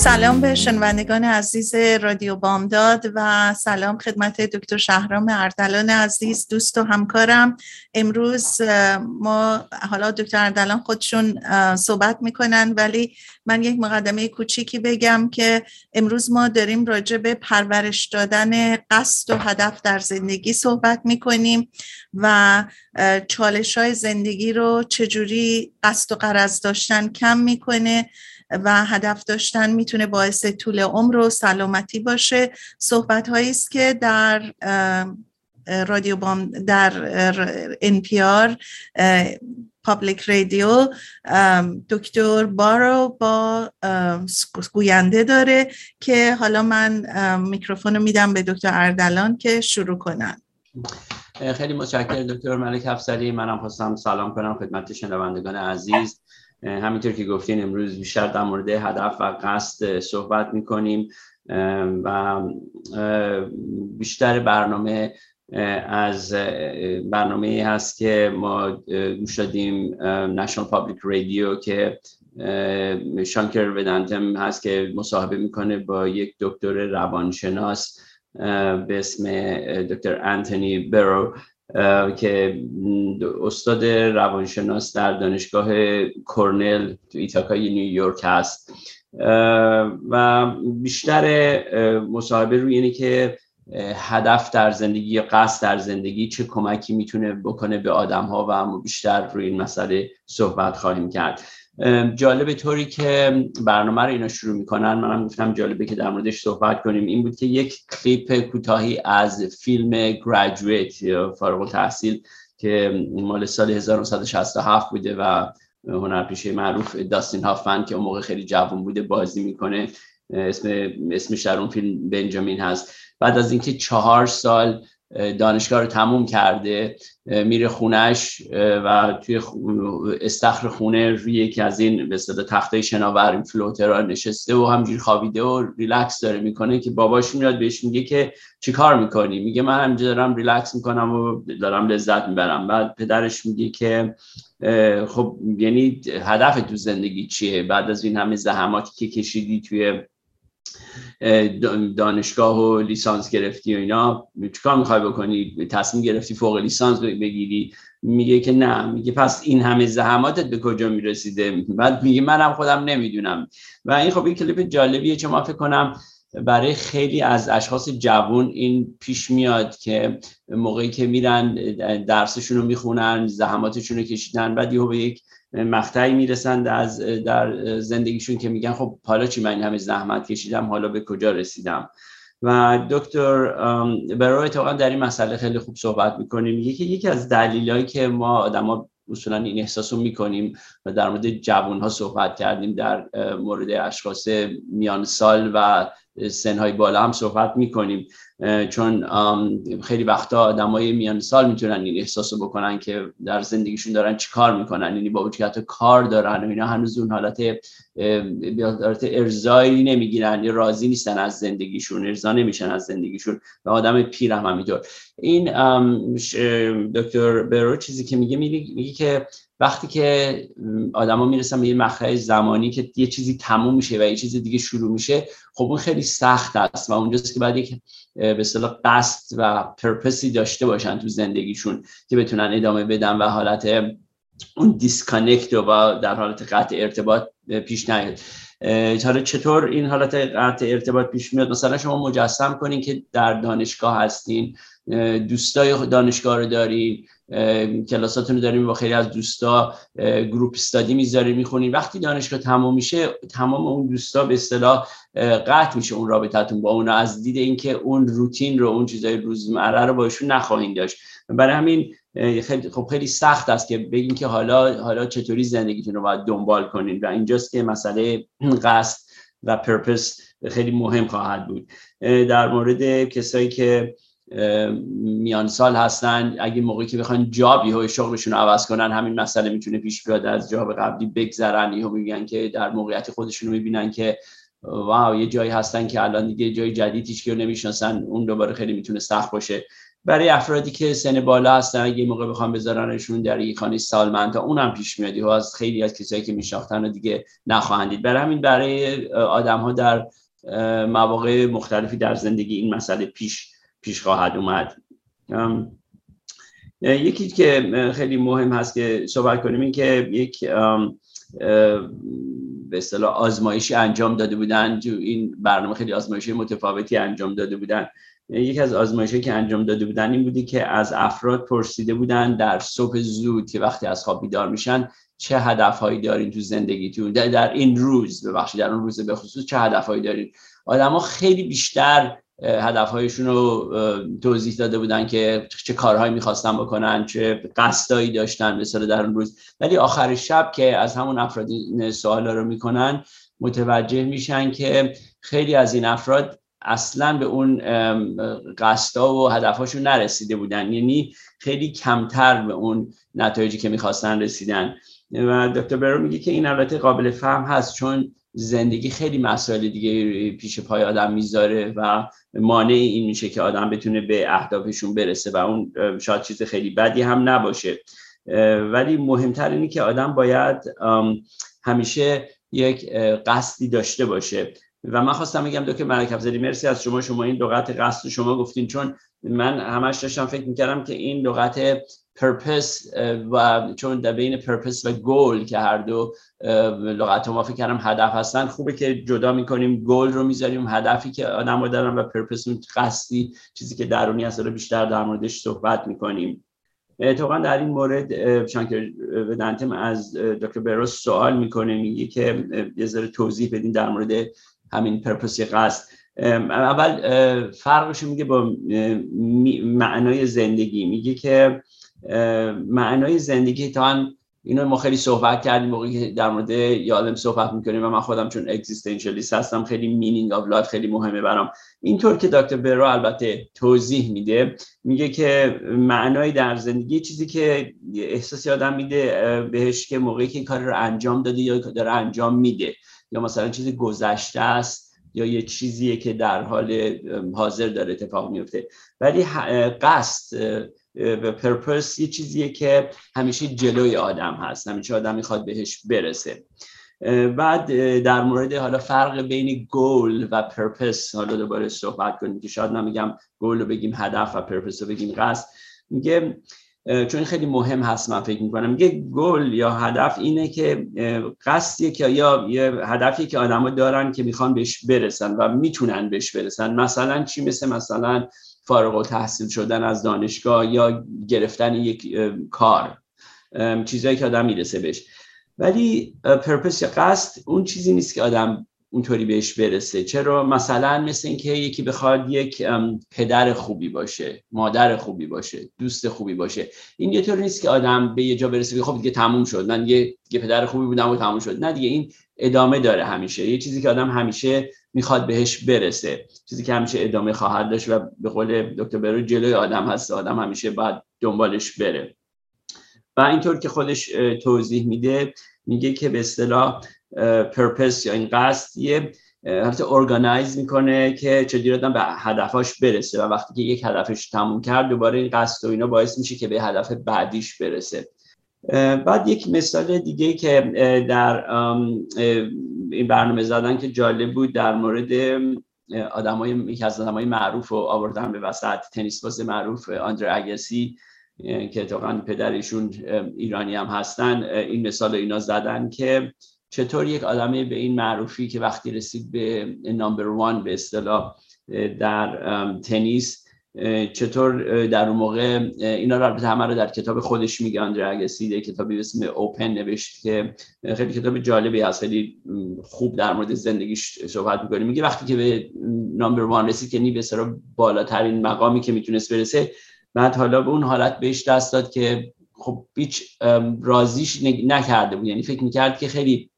سلام به شنوندگان عزیز رادیو بامداد و سلام خدمت دکتر شهرام اردلان عزیز دوست و همکارم. امروز ما حالا دکتر اردلان خودشون صحبت می‌کنن ولی من یک مقدمه کوچیکی بگم که امروز ما داریم راجع به پرورش دادن قصد و هدف در زندگی صحبت می‌کنیم و چالش های زندگی رو چجوری قصد و قرض داشتن کم می‌کنه. و هدف داشتن می‌تونه باعث طول عمر و سلامتی باشه. صحبت هایی است که در رادیو بام در NPR پابلیک رادیو دکتر بارو با گوینده داره که حالا من میکروفون رو میدم به دکتر اردلان که شروع کنن. خیلی متشکرم دکتر ملک افسری منم خواستم سلام کنم خدمت شنوندگان عزیز. همینطور که گفتین امروز بیشتر در مورد هدف و قصد صحبت می‌کنیم. و بیشتر برنامه از برنامه هست که ما گوش دادیم نشنال پابلیک رادیو که شانکر ودنتم هست که مصاحبه می‌کنه با یک دکتر روانشناس به اسم دکتر انتونی برو که استاد روانشناس در دانشگاه کرنل تو ایتاکای نیویورک هست. و بیشتر مصاحبه روی اینه که هدف در زندگی یا قصد در زندگی چه کمکی می‌تونه بکنه به آدم ها و اما بیشتر روی این مسئله صحبت خواهیم کرد. جالب طوری که برنامه رو اینا شروع می‌کنن. منم گفتم جالبه که در موردش صحبت کنیم. این بود که یک کلیپ کوتاهی از فیلم Graduate فارغ تحصیل که مال سال 1967 بوده و هنرپیشه معروف داستین هافمن که اون موقع خیلی جوان بوده بازی می‌کنه. اسم اسمش در اون فیلم بنجامین هست. بعد از اینکه چهار سال دانشگاه رو تموم کرده میره خونش و توی استخر خونه روی یکی از این به اصطلاح تخته شناور این floater ها نشسته و همینجوری خوابیده و ریلکس داره می‌کنه که باباش میاد بهش میگه که چی کار می‌کنی؟ میگه من همینجا دارم ریلکس می‌کنم و دارم لذت می‌برم. بعد پدرش میگه که خب یعنی هدف تو زندگی چیه؟ بعد از این همه زحماتی که کشیدی توی دانشگاه و لیسانس گرفتی و اینا. چیکار می‌خوای بکنی؟ تصمیم گرفتی فوق لیسانس بگیری؟ میگه که نه. میگه پس این همه زحماتت به کجا می‌رسیده؟ بعد میگه منم خودم نمی‌دونم. و این خب این کلیپ جالبیه چون من فکر کنم برای خیلی از اشخاص جوون این پیش میاد که موقعی که میرن درسشون رو می‌خونن زحماتشون رو کشیدن بعد یهو به یک مقطعی می‌رسند از در زندگیشون که میگن خب حالا چی من همه زحمت کشیدم حالا به کجا رسیدم؟ و دکتر برای اتفاقا در این مسئله خیلی خوب صحبت می‌کنیم. یکی یکی از دلیلایی که ما آدما اصولا این احساس رو می‌کنیم و در مورد جوان ها صحبت کردیم در مورد اشخاص میان سال و سنهای بالا هم صحبت می‌کنیم. چون خیلی وقتا آدمای میان سال می‌تونن این احساس رو بکنن که در زندگیشون دارن چی کار می‌کنن یعنی با وجود کار دارن و اینا هنوز اون حالت ارزایی نمی‌گیرن یا راضی نیستن از زندگیشون ارضا نمیشن از زندگیشون و آدم پیر هم همینطور. این دکتر برو چیزی که میگه میگه که وقتی که آدما می‌رسن به یه مقطع زمانی که یه چیزی تموم میشه و یه چیز دیگه شروع میشه خب اون خیلی سخت است و اونجاست که باید یک به اصطلاح قصد و purpose ی داشته باشن تو زندگیشون که بتونن ادامه بدن و حالت اون disconnect و در حالت قطع ارتباط پیش نیاد. حالا چطور این حالت قطع ارتباط پیش میاد؟ مثلا شما مجسم کنین که در دانشگاه هستین دوستای دانشگاه رو دارین کلاساتون رو داریم با خیلی از دوستا گروپ استادی می‌ذاریم می‌خونیم وقتی دانشگاه تمام میشه تمام اون دوستا به اصطلاح قطع میشه اون رابطتون با اون از دید اینکه اون روتین رو اون چیزای روزمره رو باشون نخواهید داشت. برای همین خیلی خب خیلی سخت است که بگین که حالا حالا چطوری زندگیتون رو باید دنبال کنین و اینجاست که مسئله قصد و پرپس خیلی مهم خواهد بود. در مورد کسایی که میان سال هستن اگه موقعی که بخوان جاب یهو شغلشون رو عوض کنن همین مسئله می‌تونه پیش بیاد از جاب قبلی بگذرن. یهو میگن که در موقعیت خودشون رو می‌بینن که واو یه جایی هستن که الان دیگه جای جدیدیش که نمی‌شناسن. اون دوباره خیلی می‌تونه سخت باشه. برای افرادی که سن بالا هستن اگه موقع بخوام بذارنشون در یک خانه سالمند تا اونم پیش میاد و از خیلی از کسایی که میشناختن دیگه نخواهند دید برای همین برای آدم ها در مواقع مختلفی در زندگی این مسئله پیش پیش خواهد اومد. یکی که خیلی مهم هست که صحبت کنیم این که یک به اصطلاح آزمایشی انجام داده بودن این برنامه خیلی آزمایشی متفاوتی انجام داده بودن. یکی از آزمایشی که انجام داده بودن این بودی که از افراد پرسیده بودن در صبح زود که وقتی از خواب بیدار میشن چه هدفهایی دارین تو زندگیتون؟ در, در این روز ببخشید در اون روز به خصوص چه هدفهایی دارین؟ آدما خیلی بیشتر هدفهایشون رو توضیح داده بودن که چه کارهایی می‌خواستن بکنن چه قصدایی داشتن مثلا در اون روز. ولی آخر شب که از همون افراد این سوالا رو می‌کنن متوجه میشن که خیلی از این افراد اصلا به اون قصدا و هدفهاشون نرسیده بودن. یعنی خیلی کمتر به اون نتایجی که می‌خواستن رسیدن. و دکتر برو میگه که این البته قابل فهم هست چون زندگی خیلی مسائل دیگه پیش پای آدم می‌ذاره و مانع این میشه که آدم بتونه به اهدافشون برسه و اون شاید چیز خیلی بدی هم نباشه. ولی مهمتر اینه که آدم باید همیشه یک قصدی داشته باشه. و من خواستم بگم دکتر ملک افزلی مرسی از شما شما این لغت قصد شما گفتین چون من همش داشتم فکر می‌کردم که این لغت پرپس و چون در بین پرپس و گول که هر دو لغت ما فکر کردم هدف هستن خوبه که جدا می‌کنیم گول رو می‌ذاریم هدفی که آدم دارن و پرپس اون قصدی چیزی که درونی هست رو بیشتر در موردش صحبت می‌کنیم. اتفاقا در این مورد شانکر ودانتم از دکتر بروس سوال می‌کنه میگه که یه ذره توضیح بدین در مورد همین purpose قصد. اول فرقش میگه با معنای زندگی. میگه که معنای زندگی تا اینو ما خیلی صحبت کردیم موقعی در مورد یادم صحبت می‌کنیم و من خودم چون existentialist هستم خیلی meaning of life خیلی مهمه برام. اینطور که دکتر برو البته توضیح میده میگه که معنای در زندگی چیزی که احساسی آدم میده بهش که موقعی که این کار رو انجام داده یا داره انجام میده. یا مثلا چیزی گذشته است یا یه چیزیه که در حال حاضر داره اتفاق میفته. ولی قصد و پرپس یه چیزیه که همیشه جلوی آدم هست. همیشه آدم می‌خواد بهش برسه. بعد در مورد حالا فرق بین گول و پرپس حالا دوباره صحبت کنیم که شاید نمیگم گول رو بگیم هدف و پرپس رو بگیم قصد. میگه چون خیلی مهم هست من فکر می‌کنم. میگه گل یا هدف اینه که قصدیه که یا یه هدفی که آدما دارن که می‌خوان بهش برسن و می‌تونن بهش برسن. مثلا چی؟ مثل مثلا فارغ و تحصیل شدن از دانشگاه یا گرفتن یک کار چیزایی که آدم می‌رسه بهش. ولی پرپس یا قصد اون چیزی نیست که آدم اونطوری بهش برسه. چرا؟ مثلا مثل اینکه یکی بخواد یک پدر خوبی باشه مادر خوبی باشه دوست خوبی باشه. این یه طور نیست که آدم به یه جا برسه خب دیگه تموم شد. من یه, یه پدر خوبی بودم و تموم شد. نه دیگه این ادامه داره همیشه. یه چیزی که آدم همیشه می‌خواد بهش برسه. چیزی که همیشه ادامه خواهد داشت و به قول دکتر برو جلوی آدم هست آدم همیشه باید دنبالش بره. و اینطور که خودش توضیح میده میگه که به اصطلاح پرپس یا این قصد حالت ارگانایز می‌کنه که چجوری آدم به هدفاش برسه و وقتی که یک هدفش تموم کرد دوباره این قصد و اینا باعث میشه که به هدف بعدیش برسه. بعد یک مثال دیگه که در این برنامه زدن که جالب بود در مورد آدمای یکی از آدمای معروف رو آوردن به وسط تنیس باز معروف آندر اگسی که اتفاقا پدرشون ایرانی هم هستن. این مثال اینا زدن که چطور یک آدمی به این معروفی که وقتی رسید به نامبر وان به اصطلاح در تنیس چطور در اون موقع اینا رو البته همه رو در کتاب خودش میگه آندره اگسیده کتابی به اسم اوپن نوشت که خیلی کتاب جالبی هست خیلی خوب در مورد زندگیش صحبت می‌کنه. میگه وقتی که به نامبر وان رسید که نی به بالاترین مقامی که می‌تونست برسه بعد حالا به اون حالت بهش دست داد که خب هیچ رازیش نکرده بود. یعنی فکر می‌کرد که خیلی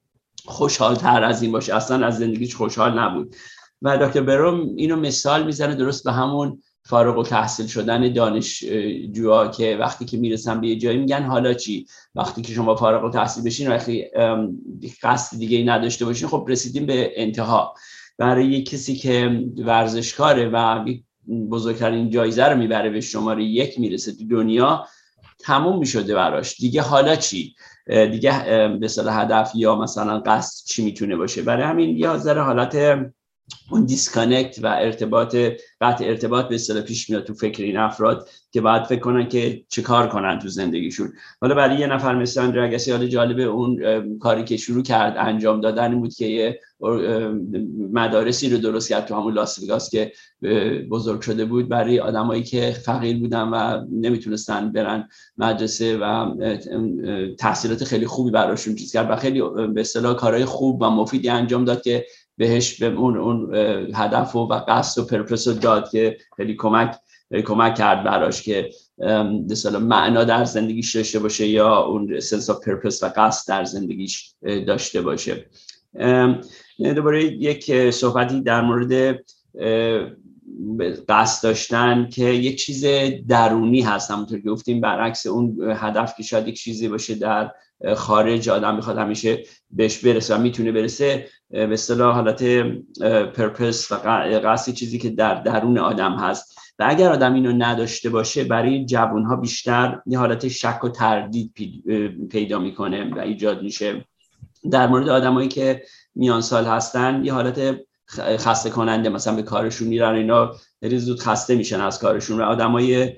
خوشحال تر از این باشه. اصلا از زندگیش خوشحال نبود. و دکتر بروم اینو مثال می‌زنه درست به همون فارغ و تحصیل شدن دانشجوها که وقتی که می‌رسن به یه جایی میگن حالا چی؟ وقتی که شما فارغ و تحصیل بشین وقتی قصد دیگه نداشته باشین خب رسیدیم به انتها. برای یه کسی که ورزشکاره و بزرگترین جایزه رو می‌بره به شماره یک می‌رسه تو دنیا تموم می‌شده براش. دیگه حالا چی؟ دیگه به هدف یا مثلا قصد چی می‌تونه باشه. برای همین یه ذره حالت اون disconnect و ارتباط قطع ارتباط به اصطلاح پیش میاد تو فکر این افراد که باید فکر کنن که چه کار کنن تو زندگیشون. حالا برای یه نفر مثل آندره آگاسی حالا جالبه اون کاری که شروع کرد انجام دادن بود که یه مدارسی رو درست کرد تو همون لاس وگاس که بزرگ شده بود برای آدمایی که فقیر بودن و نمی‌تونستن برن مدرسه و تحصیلات خیلی خوبی براشون چیز کرد و خیلی به اصطلاح کارهای خوب و مفیدی انجام داد که بهش به اون اون هدف و قصد و purpose رو داد که خیلی کمک کمک کرد براش که مثلا معنا در زندگیش داشته باشه یا اون sense of purpose و قصد در زندگیش داشته باشه. دوباره یک صحبتی در مورد قصد داشتن که یک چیز درونی هست. همونطور که گفتیم برعکس اون هدف که شاید یک چیزی باشه در خارج آدم می‌خواد همیشه بهش برسه و می‌تونه برسه به اصطلاح حالت پرپس و قصد چیزی که در درون آدم هست. و اگر آدم اینو نداشته باشه برای جوان ها بیشتر یه حالت شک و تردید پیدا می‌کنه و ایجاد میشه. در مورد آدمایی که میان سال هستن یه حالت خسته کننده مثلا به کارشون میرن اینا خیلی زود خسته میشن از کارشون. و آدمایی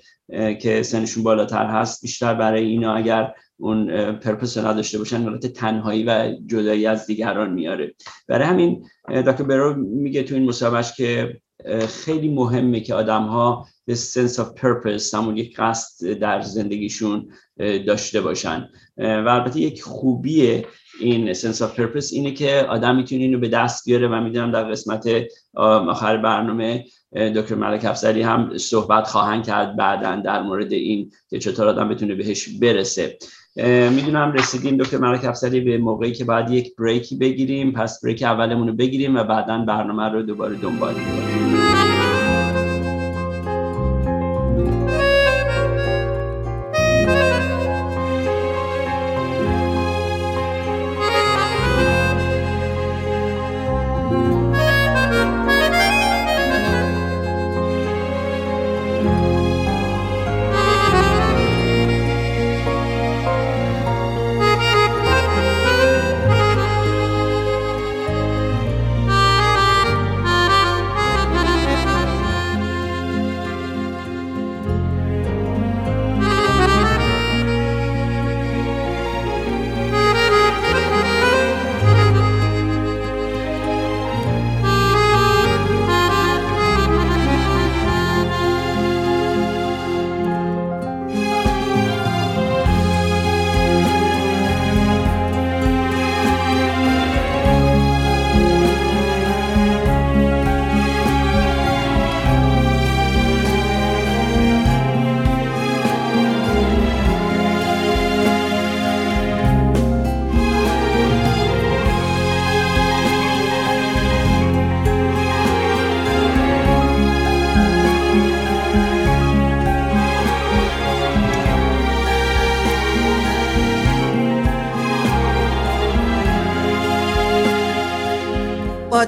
که سنشون بالاتر هست بیشتر برای اینا اگر اون purpose نداشته باشن حالت تنهایی و جدایی از دیگران میاره. برای همین دکتر برو میگه تو این مصاحبهش که خیلی مهمه که آدم ها یه sense of purpose همون یک قصد در زندگیشون داشته باشن. و البته یک خوبی این sense of purpose اینه که آدم می‌تونه اینو به دست بیاره و می‌دونم در قسمت آخر برنامه دکتر ملک افسری هم صحبت خواهند کرد بعدا در مورد این که چطور آدم بتونه بهش برسه. می‌دونم رسیدیم دکتر ملک افسری به موقعی که بعد یک break ی بگیریم پس break اولمون رو بگیریم و بعدا برنامه رو دوباره دنبال کنیم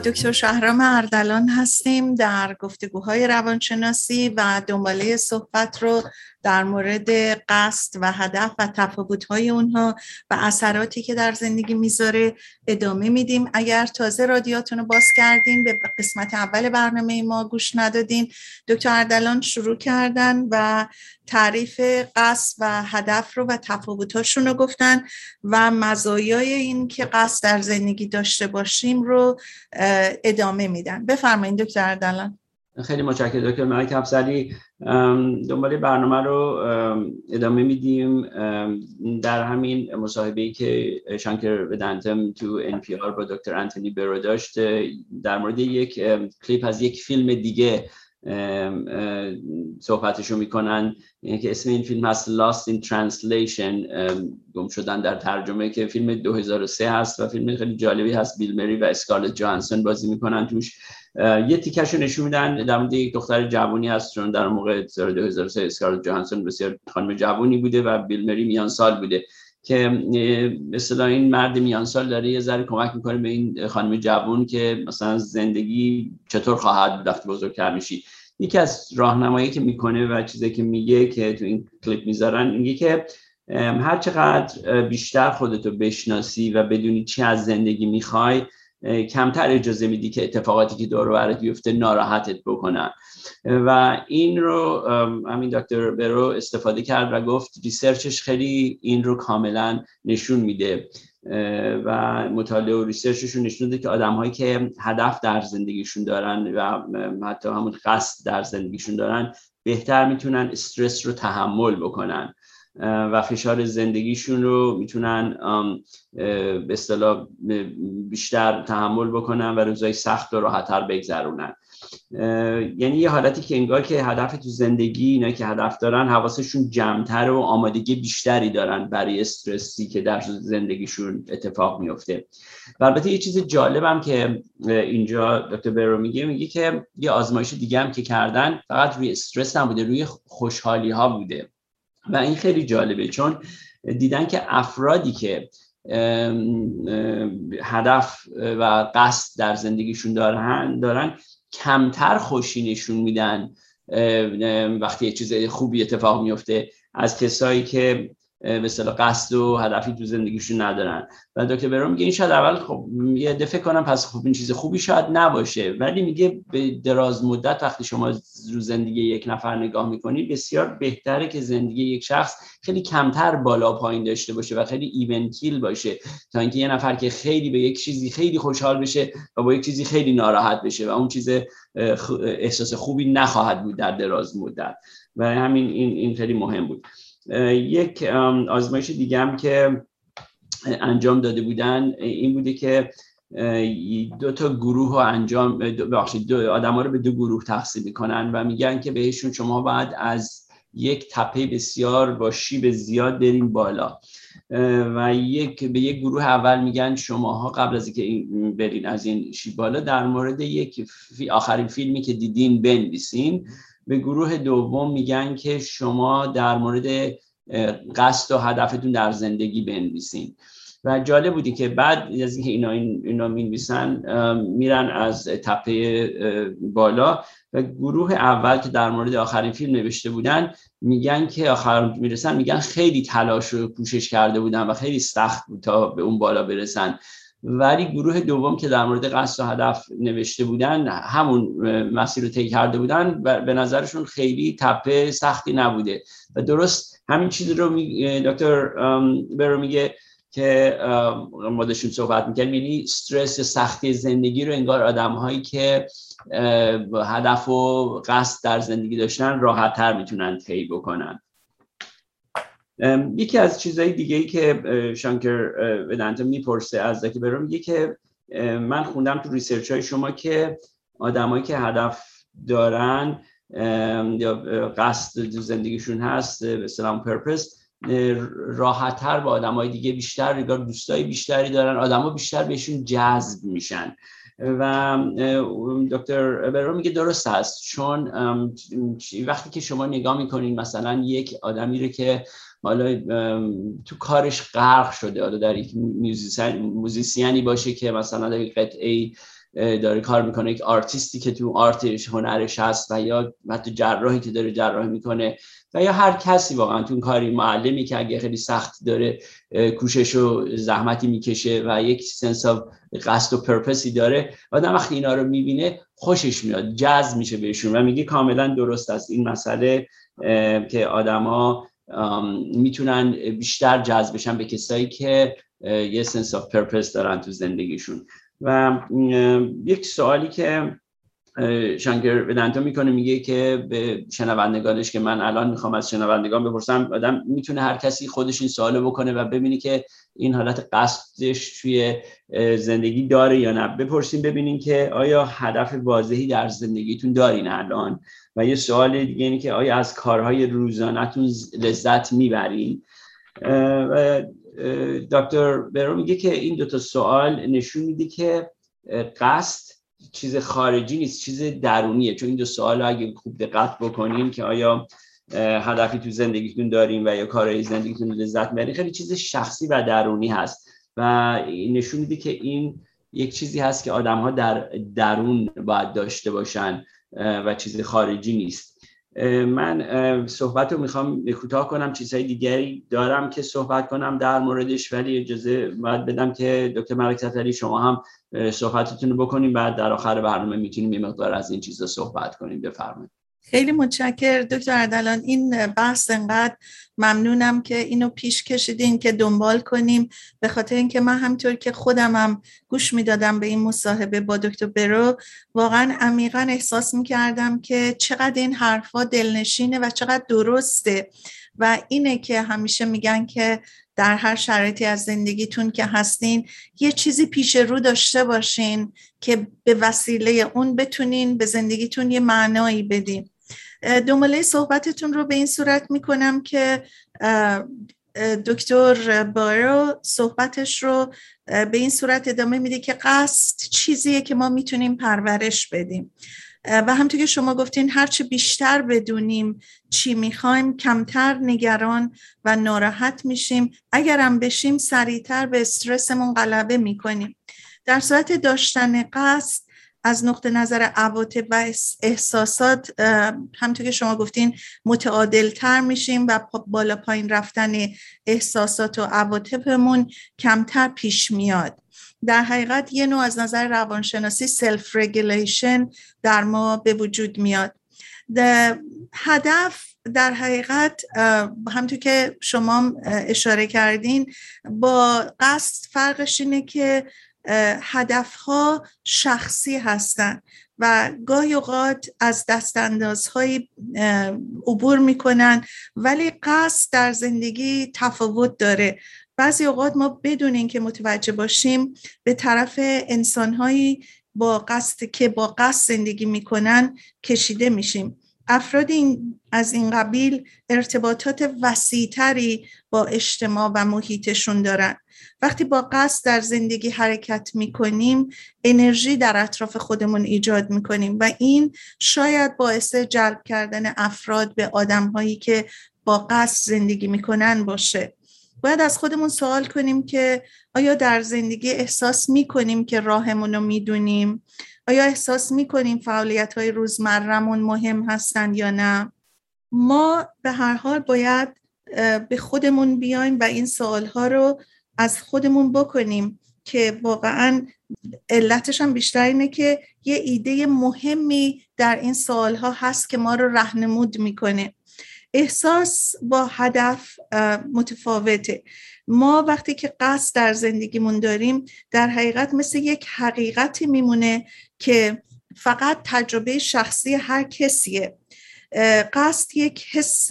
دکتر شهرام اردلان هستیم در گفتگوهای روانشناسی و دنباله صحبت رو در مورد قصد و هدف و تفاوت‌های اونها و اثراتی که در زندگی می‌ذاره ادامه میدیم. اگر تازه رادیاتون رو باز کردین به قسمت اول برنامه ما گوش ندادین دکتر اردلان شروع کردن و تعریف قصد و هدف رو و تفاوتاشون رو گفتن و مزایای این که قصد در زندگی داشته باشیم رو ادامه میدن. بفرمایید دکتر اردلان. خیلی متشکرم. دکتر ملک افزلی دنبال برنامه رو ادامه میدیم. در همین مصاحبه ای که شانکر بدنتم تو NPR با دکتر انتونی برو داشت در مورد یک کلیپ از یک فیلم دیگه صحبتشو می‌کنن. که اسم این فیلم هست Lost in Translation. گم شدن در ترجمه که فیلم 2003 هست و فیلم خیلی جالبی هست. بیل مری و اسکارلت جانسون بازی می‌کنن توش. یه تیکش رو نشون میدن. در مورد یک دختر جوانی هست چون در موقع سال 2003 اسکارلت جانسون بسیار خانم جوانی بوده و بیل مری میان سال بوده که مثلا این مرد میان سال داره یه ذره کمک می‌کنه به این خانم جوان که مثلا زندگی چطور خواهد بود وقتی بزرگتر میشی. یکی از راهنمایی که می‌کنه و چیزی که میگه که تو این کلیپ می‌ذارن میگه که هر چقدر بیشتر خودتو بشناسی و بدونی چی از زندگی می‌خوای کمتر اجازه میدی که اتفاقاتی که دور برات بیفته ناراحتت بکنن. و این رو همین دکتر برو استفاده کرد و گفت ریسرچش خیلی این رو کاملا نشون میده. و مطالعه و ریسرچشون نشون میده که آدم هایی که هدف در زندگیشون دارن و حتی همون قصد در زندگیشون دارن بهتر می‌تونن استرس رو تحمل بکنن. و فشار زندگیشون رو می‌تونن به اصطلاح بیشتر تحمل بکنن و روزای سخت و راحتتر بگذرونن. یعنی یه حالتی که انگار که هدف تو زندگی اینا که هدف دارن حواسشون جمعتر و آمادگی بیشتری دارن برای استرسی که در زندگیشون اتفاق میفته و البته یه چیز جالبم که اینجا دکتر برو میگه میگه که یه آزمایش دیگه هم که کردن فقط روی استرس نبوده روی خوشحالی ها بوده. و این خیلی جالبه چون دیدن که افرادی که هدف و قصد در زندگیشون دارن دارن کمتر خوشی نشون میدن وقتی یه چیز خوبی اتفاق میفته از کسایی که مثلا قصد و هدفی تو زندگیشون ندارن. و دکتر برام میگه این شاید اول خب یه دفعه کنم پس خب این چیز خوبی شاید نباشه. ولی میگه به دراز مدت وقتی شما رو زندگی یک نفر نگاه می‌کنید بسیار بهتره که زندگی یک شخص خیلی کمتر بالا پایین داشته باشه و خیلی ایونتیل باشه. تا اینکه یه نفر که خیلی به یک چیزی خیلی خوشحال بشه و با یک چیزی خیلی ناراحت بشه و اون چیز احساس خوبی نخواهد بود در دراز مدت. و همین این این خیلی مهم بود. یک آزمایش دیگه هم که انجام داده بودن این بوده که دو تا گروه رو انجام ببخشید دو آدم ها رو به دو گروه تقسیم می‌کنن و میگن که بهشون شما باید از یک تپه بسیار با شیب زیاد برین بالا. و یک به یک گروه اول میگن شماها قبل از اینکه برین از این شیب بالا در مورد یک آخرین فیلمی که دیدین بنویسین. به گروه دوم میگن که شما در مورد قصد و هدفتون در زندگی بنویسین. و جالب بودی که بعد از اینکه اینا اینا می‌نویسن میرن از تپه بالا و گروه اول که در مورد آخرین فیلم نوشته بودن میگن که آخر می‌رسن میگن خیلی تلاش و کوشش کرده بودن و خیلی سخت بود تا به اون بالا برسن. ولی گروه دوم که در مورد قصد و هدف نوشته بودن همون مسیر رو طی کرده بودن و به نظرشون خیلی تپه سختی نبوده. و درست همین چیز رو دکتر برو میگه که مادشون صحبت می‌کرد یعنی استرس سختی زندگی رو انگار آدم هایی که هدف و قصد در زندگی داشتن راحت تر می‌تونن طی بکنن. یکی از چیزهای دیگه ای که شانکر ودانتا می‌پرسه از زکی برو میگه که من خوندم تو research های شما که آدمایی که هدف دارن یا قصد زندگیشون هست یه sense of purpose راحتتر با آدمای دیگه بیشتر ریگار دوستای بیشتری دارن آدما بیشتر بهشون جذب میشن. و دکتر برو میگه درست هست چون وقتی که شما نگاه می‌کنین مثلا یک آدمی رو که حالا تو کارش غرق شده. حالا در یک musician ی باشه که مثلا در یک قطعه داره کار می‌کنه یک آرتیستی که تو art ش هنرش هست و یا حتی جراحی که داره جراحی می‌کنه و یا هر کسی واقعا تو کاری معلمی که اگه خیلی سخت داره کوشش و زحمتی می‌کشه و یک sense of قصد و purpose ی داره آدم وقتی اینا رو می‌بینه خوشش میاد جذب میشه بهشون و میگه کاملا درست است. این مسئله که آدما می‌تونن بیشتر جذب بشن به کسایی که یه sense of purpose دارن تو زندگیشون. و یک سوالی که شانکر ودانتا می‌کنه میگه که به شنوندگانش که من الان می‌خوام از شنوندگان بپرسم آدم می‌تونه هر کسی خودش این سوالو بکنه و ببینی که این حالت قصدش توی زندگی داره یا نه. بپرسیم ببینیم که آیا هدف واضحی در زندگیتون دارین الان؟ و یه سوال دیگه اینه که آیا از کارهای روزانهتون لذت می‌برین؟ و دکتر برو میگه که این دوتا سوال نشون میده که قصد چیز خارجی نیست چیز درونیه. چون این دو سوال اگه خوب دقت بکنین که آیا هدفی تو زندگیتون داریم و یا کارهای زندگیتون لذت می‌برین خیلی چیز شخصی و درونی هست. و نشون میده که این یک چیزی هست که آدم ها در درون باید داشته باشن و چیز خارجی نیست. من صحبت رو می‌خوام کوتاه کنم چیزهای دیگری دارم که صحبت کنم در موردش ولی اجازه باید بدم که دکتر ملک سفری شما هم صحبتتون رو بکنیم بعد در آخر برنامه می‌تونیم یه مقدار از این چیزا صحبت کنیم. بفرمایید. خیلی متشکر دکتر اردلان این بحث انقدر ممنونم که اینو پیش کشیدین که دنبال کنیم. به خاطر اینکه من همطور که خودمم هم گوش می‌دادم به این مصاحبه با دکتر برو واقعا عمیقا احساس می‌کردم که چقدر این حرفا دلنشینه و چقدر درسته. و اینه که همیشه میگن که در هر شرایطی از زندگیتون که هستین یه چیزی پیش رو داشته باشین که به وسیله اون بتونین به زندگیتون یه معنایی بدین. دنباله صحبتتون رو به این صورت می‌کنم که دکتر بارو صحبتش رو به این صورت ادامه میده که قصد چیزیه که ما می‌تونیم پرورش بدیم. و همطور که شما گفتین هرچه بیشتر بدونیم چی می‌خوایم کمتر نگران و ناراحت میشیم. اگرم بشیم سریعتر به استرسمون غلبه می‌کنیم. در صورت داشتن قصد از نقطه نظر عواطف و احساسات همطور که شما گفتین متعادل تر میشیم و بالا پایین رفتن احساسات و عواطفمون کمتر پیش میاد. در حقیقت یه نوع از نظر روانشناسی self regulation در ما به وجود میاد. هدف در حقیقت همطور که شما اشاره کردین با قصد فرقش اینه که هدفها شخصی هستند و گاهی اوقات از دستاندازهای عبور می‌کنن ولی قصد در زندگی تفاوت داره. بعضی اوقات ما بدون که متوجه باشیم به طرف انسانهایی با قصد که با قصد زندگی می‌کنن کشیده میشیم. افراد این از این قبیل ارتباطات وسیعتری با اجتماع و محیطشون دارن. وقتی با قصد در زندگی حرکت می‌کنیم انرژی در اطراف خودمون ایجاد می‌کنیم و این شاید باعث جلب کردن افراد به آدمهایی که با قصد زندگی می‌کنن باشه. باید از خودمون سوال کنیم که آیا در زندگی احساس می‌کنیم که راهمون رو می‌دونیم؟ آیا احساس می‌کنیم فعالیت های روزمرمون مهم هستند یا نه؟ ما به هر حال باید به خودمون بیایم و این سوال ها رو از خودمون بکنیم که واقعا علتش هم بیشتر اینه که یه ایده مهمی در این سوال ها هست که ما رو رهنمود می‌کنه. احساس با هدف متفاوته. ما وقتی که قصد در زندگیمون داریم در حقیقت مثل یک حقیقتی میمونه که فقط تجربه شخصی هر کسیه. قصد یک حس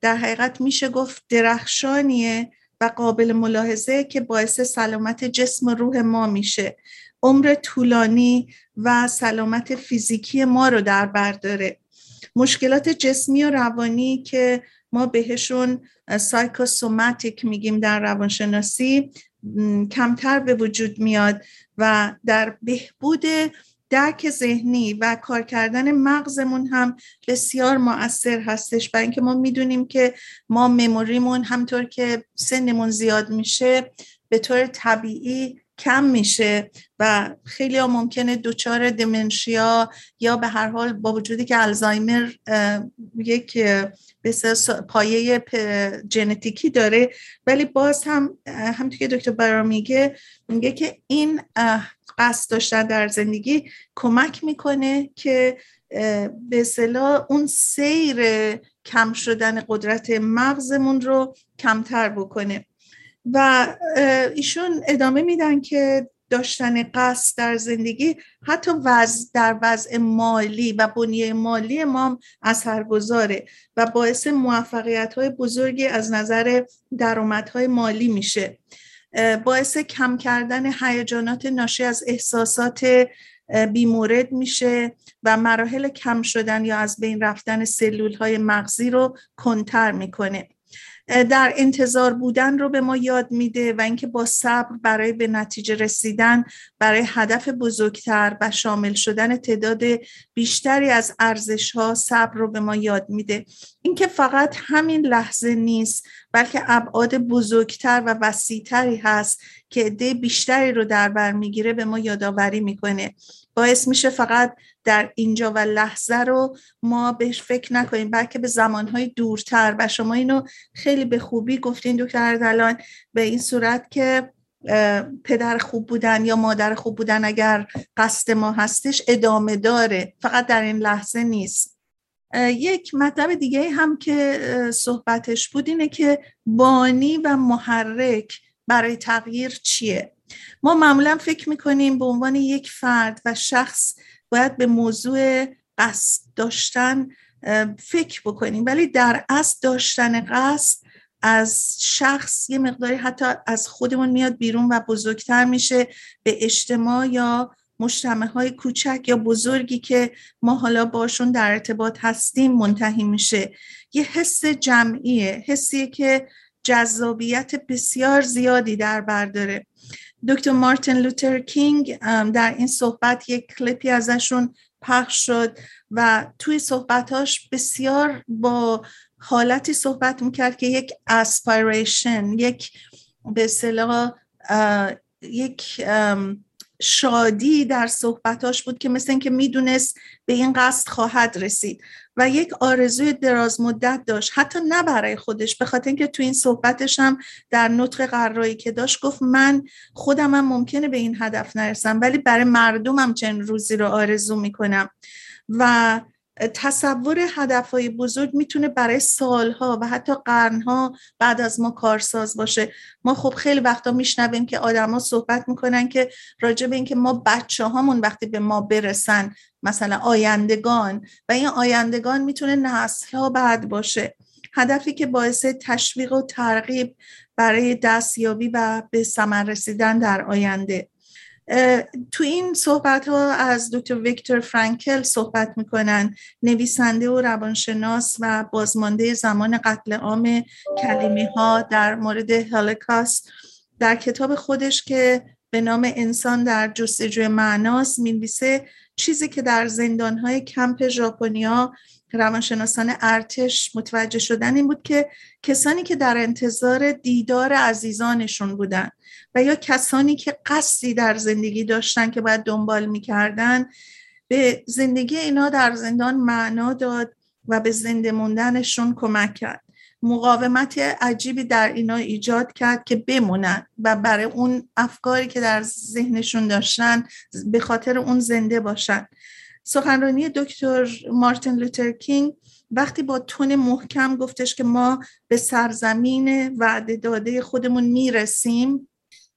در حقیقت میشه گفت درخشانیه و قابل ملاحظه که باعث سلامت جسم و روح ما میشه. عمر طولانی و سلامت فیزیکی ما رو در بر داره. مشکلات جسمی و روانی که ما بهشون سایکوسوماتیک میگیم در روانشناسی کمتر به وجود میاد و در بهبود درک ذهنی و کار کردن مغزمون هم بسیار مؤثر هستش برای اینکه ما می‌دونیم که ما مموریمون همطور که سنمون زیاد میشه به طور طبیعی کم میشه و خیلی ها ممکنه دوچار دمنشیا یا به هر حال با وجودی که الزایمر یک پایه ژنتیکی داره. ولی باز هم همونطور که دکتر برا میگه میگه که این قصد داشتن در زندگی کمک می‌کنه که به اصطلاح اون سیر کم شدن قدرت مغزمون رو کمتر بکنه. و ایشون ادامه میدن که داشتن قصد در زندگی حتی وضع در وضع مالی و بنیه مالی ما اثرگذاره و باعث موفقیت های بزرگی از نظر درآمدهای مالی میشه. باعث کم کردن هیجانات ناشی از احساسات بیمورد میشه و مراحل کم شدن یا از بین رفتن سلول های مغزی رو کنتر می‌کنه. در انتظار بودن رو به ما یاد میده و اینکه با صبر برای به نتیجه رسیدن برای هدف بزرگتر و شامل شدن تعداد بیشتری از ارزش ها صبر رو به ما یاد میده. اینکه فقط همین لحظه نیست بلکه ابعاد بزرگتر و وسیعتری هست که عده بیشتری رو در بر می‌گیره به ما یادآوری می‌کنه. باعث میشه فقط در اینجا و لحظه رو ما بهش فکر نکنیم بلکه به زمانهای دورتر. و شما اینو خیلی به خوبی گفتین دکتر اردلان به این صورت که پدر خوب بودن یا مادر خوب بودن اگر قصد ما هستش ادامه داره. فقط در این لحظه نیست. یک مطلب دیگه هم که صحبتش بود اینه که بانی و محرک برای تغییر چیه؟ ما معمولا فکر می‌کنیم به عنوان یک فرد و شخص باید به موضوع قصد داشتن فکر بکنیم. ولی در اصل داشتن قصد از شخص یه مقداری حتی از خودمون میاد بیرون و بزرگتر میشه به اجتماع یا مجتمع های کوچک یا بزرگی که ما حالا باشون در ارتباط هستیم منتهی میشه. یه حس جمعیه حسیه که جذابیت بسیار زیادی در برداره دکتر مارتین لوتر کینگ در این صحبت یک کلیپی ازشون پخش شد و توی صحبتاش بسیار با حالتی صحبت می‌کرد که یک inspiration یک به اصطلاح یک شادی در صحبتاش بود که مثل اینکه می‌دونست به این قصد خواهد رسید و یک آرزوی دراز مدت داشت. حتی نه برای خودش به خاطر اینکه تو این صحبتش هم در نطق قرایی که داشت گفت من خودم هم ممکنه به این هدف نرسم ولی برای مردمم چند روزی رو آرزو می‌کنم. و تصور هدفهای بزرگ می‌تونه برای سالها و حتی قرنها بعد از ما کارساز باشه. ما خب خیلی وقتا میشنویم که آدما صحبت می‌کنن که راجع به اینکه ما بچه هامون وقتی به ما برسن مثلا آیندگان و این آیندگان می‌تونه نسل ها بعد باشه. هدفی که باعث تشویق و ترغیب برای دستیابی و به ثمر رسیدن در آینده. تو این صحبت ها از دکتر ویکتور فرانکل صحبت می‌کنن نویسنده و روانشناس و بازمانده زمان قتل عام کلیمی ها در مورد هولوکاست در کتاب خودش که به نام انسان در جستجوی معناست می‌نویسه چیزی که در زندان های کمپ ژاپنیا روانشناسان ارتش متوجه شدن این بود که کسانی که در انتظار دیدار عزیزانشون بودن. و یا کسانی که قصدی در زندگی داشتن که باید دنبال می‌کردن به زندگی اینا در زندان معنا داد و به زنده موندنشون کمک کرد. مقاومت عجیبی در اینا ایجاد کرد که بمونن و برای اون افکاری که در ذهنشون داشتن به خاطر اون زنده باشن. سخنرانی دکتر مارتین لوتر کینگ وقتی با تون محکم گفتش که ما به سرزمین وعده داده خودمون می‌رسیم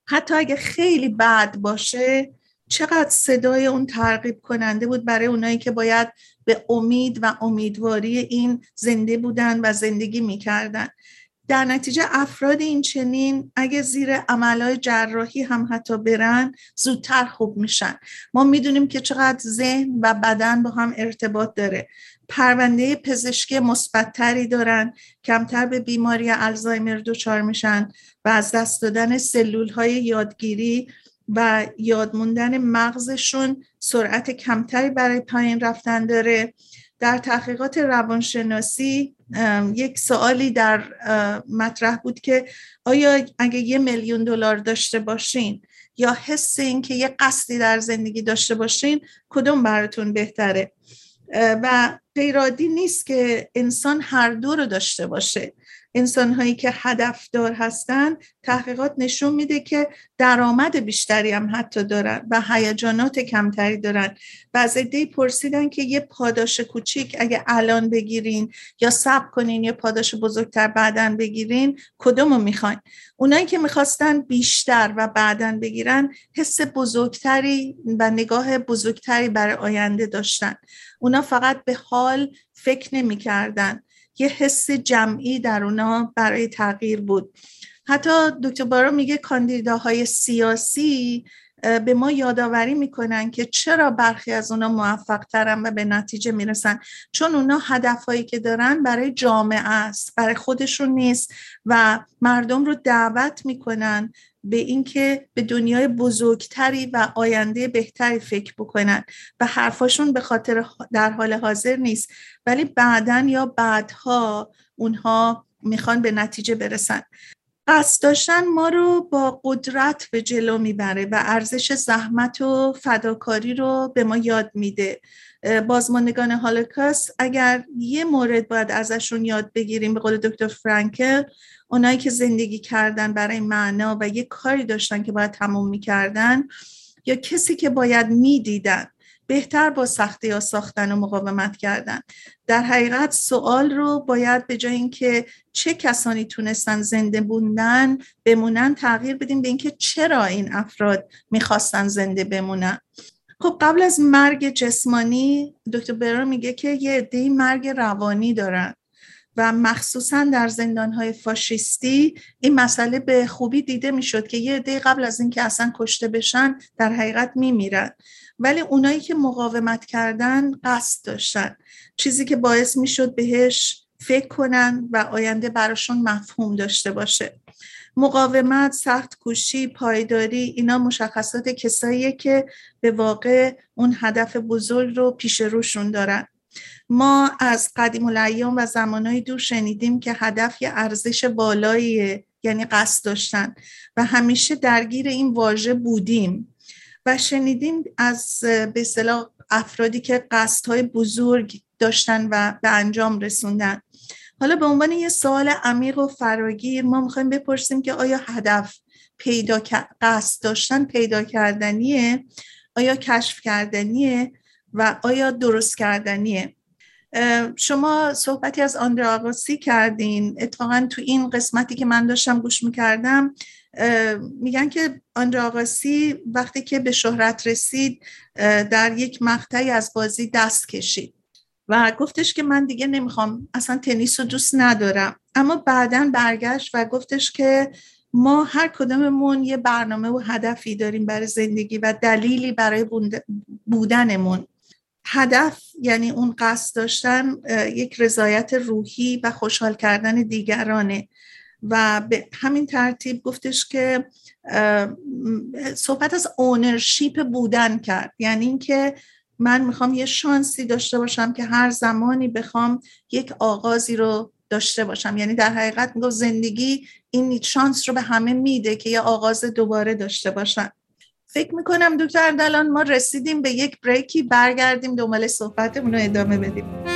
حتی اگه خیلی بد باشه چقدر صدای اون ترغیب کننده بود برای اونایی که باید به امید و امیدواری این زنده بودن و زندگی می‌کردن. در نتیجه افراد این چنین اگه زیر عملهای جراحی هم حتی برن زودتر خوب میشن. ما می‌دونیم که چقدر ذهن و بدن با هم ارتباط داره. پرونده پزشکی مثبتتری دارن کمتر به بیماری الزایمر دچار میشن و از دست دادن سلول های یادگیری و یادموندن مغزشون سرعت کمتری برای پایین رفتن داره. در تحقیقات روانشناسی یک سوالی در مطرح بود که آیا اگه یه میلیون دلار داشته باشین یا حس این که یه قصدی در زندگی داشته باشین کدوم براتون بهتره؟ و غیرادی نیست که انسان هر دو رو داشته باشه. انسان هایی که هدفدار هستن تحقیقات نشون میده که درآمد بیشتری هم حتی دارن و هیجانات کمتری دارن و از ایده پرسیدن که یه پاداش کوچیک اگه الان بگیرین یا صبر کنین یه پاداش بزرگتر بعدن بگیرین کدومو می‌خواین؟ اونایی که می‌خواستن بیشتر و بعدن بگیرن حس بزرگتری و نگاه بزرگتری برای آینده داشتن. اونا فقط به حال فکر نمی‌کردن. یه حس جمعی در اونا برای تغییر بود. حتی دکتر بارا میگه کاندیداهای سیاسی به ما یادآوری می‌کنن که چرا برخی از اونا موفق ترن و به نتیجه می‌رسن. چون اونا هدفهایی که دارن برای جامعه است برای خودشون نیست و مردم رو دعوت می‌کنن به اینکه به دنیای بزرگتری و آینده بهتری فکر بکنن و حرفاشون به خاطر در حال حاضر نیست ولی بعدا یا بعدها اونها می‌خوان به نتیجه برسن. قصد داشتن ما رو با قدرت به جلو می‌بره و ارزش زحمت و فداکاری رو به ما یاد میده. بازماندگان هالوکاست اگر یه مورد باید ازشون یاد بگیریم به قول دکتر فرانکل اونایی که زندگی کردن برای معنا و یه کاری داشتن که باید تموم می‌کردن یا کسی که باید می‌دیدن بهتر با سختی ها ساختن و مقاومت کردن. در حقیقت سوال رو باید به جای اینکه چه کسانی تونستن زنده بوندن بمونن تغییر بدیم به اینکه چرا این افراد می‌خواستن زنده بمونن. خب قبل از مرگ جسمانی دکتر برا میگه که یه عده مرگ روانی دارن و مخصوصا در زندانهای فاشیستی این مسئله به خوبی دیده می‌شد که یه عده قبل از اینکه اصلا کشته بشن در حقیقت میمیرن. ولی اونایی که مقاومت کردن قصد داشتن. چیزی که باعث می‌شد بهش فکر کنن و آینده براشون مفهوم داشته باشه. مقاومت، سخت کوشی، پایداری اینا مشخصات کساییه که به واقع اون هدف بزرگ رو پیش روشون دارن. ما از قدیم الایام و زمانهای دور شنیدیم که هدف یه ارزش بالایی یعنی قصد داشتن و همیشه درگیر این واژه بودیم و شنیدیم از به افرادی که قصدهای بزرگ داشتن و به انجام رسوندن. حالا به عنوان یه سوال عمیق و فراگیر ما می‌خوایم بپرسیم که آیا هدف پیدا قصد داشتن پیدا کردنیه؟ آیا کشف کردنیه؟ و آیا درست کردنیه؟ شما صحبتی از آندره آقاسی کردین. اتفاقا تو این قسمتی که من داشتم گوش می‌کردم میگن که آندره آقاسی وقتی که به شهرت رسید در یک مقطعی از بازی دست کشید. و گفتش که من دیگه نمی‌خوام اصلا تنیس رو دوست ندارم. اما بعدا برگشت و گفتش که ما هر کدوممون یه برنامه و هدفی داریم برای زندگی و دلیلی برای بودنمون. هدف یعنی اون قصد داشتن یک رضایت روحی و خوشحال کردن دیگرانه. و به همین ترتیب گفتش که صحبت از اونرشیپ بودن کرد. یعنی اینکه من می‌خوام یه شانسی داشته باشم که هر زمانی بخوام یک آغازی رو داشته باشم. یعنی در حقیقت میگو زندگی این شانس رو به همه میده که یه آغاز دوباره داشته باشن فکر می‌کنم دکتر دلان ما رسیدیم به یک بریکی برگردیم دنبال صحبتمون رو ادامه بدیم.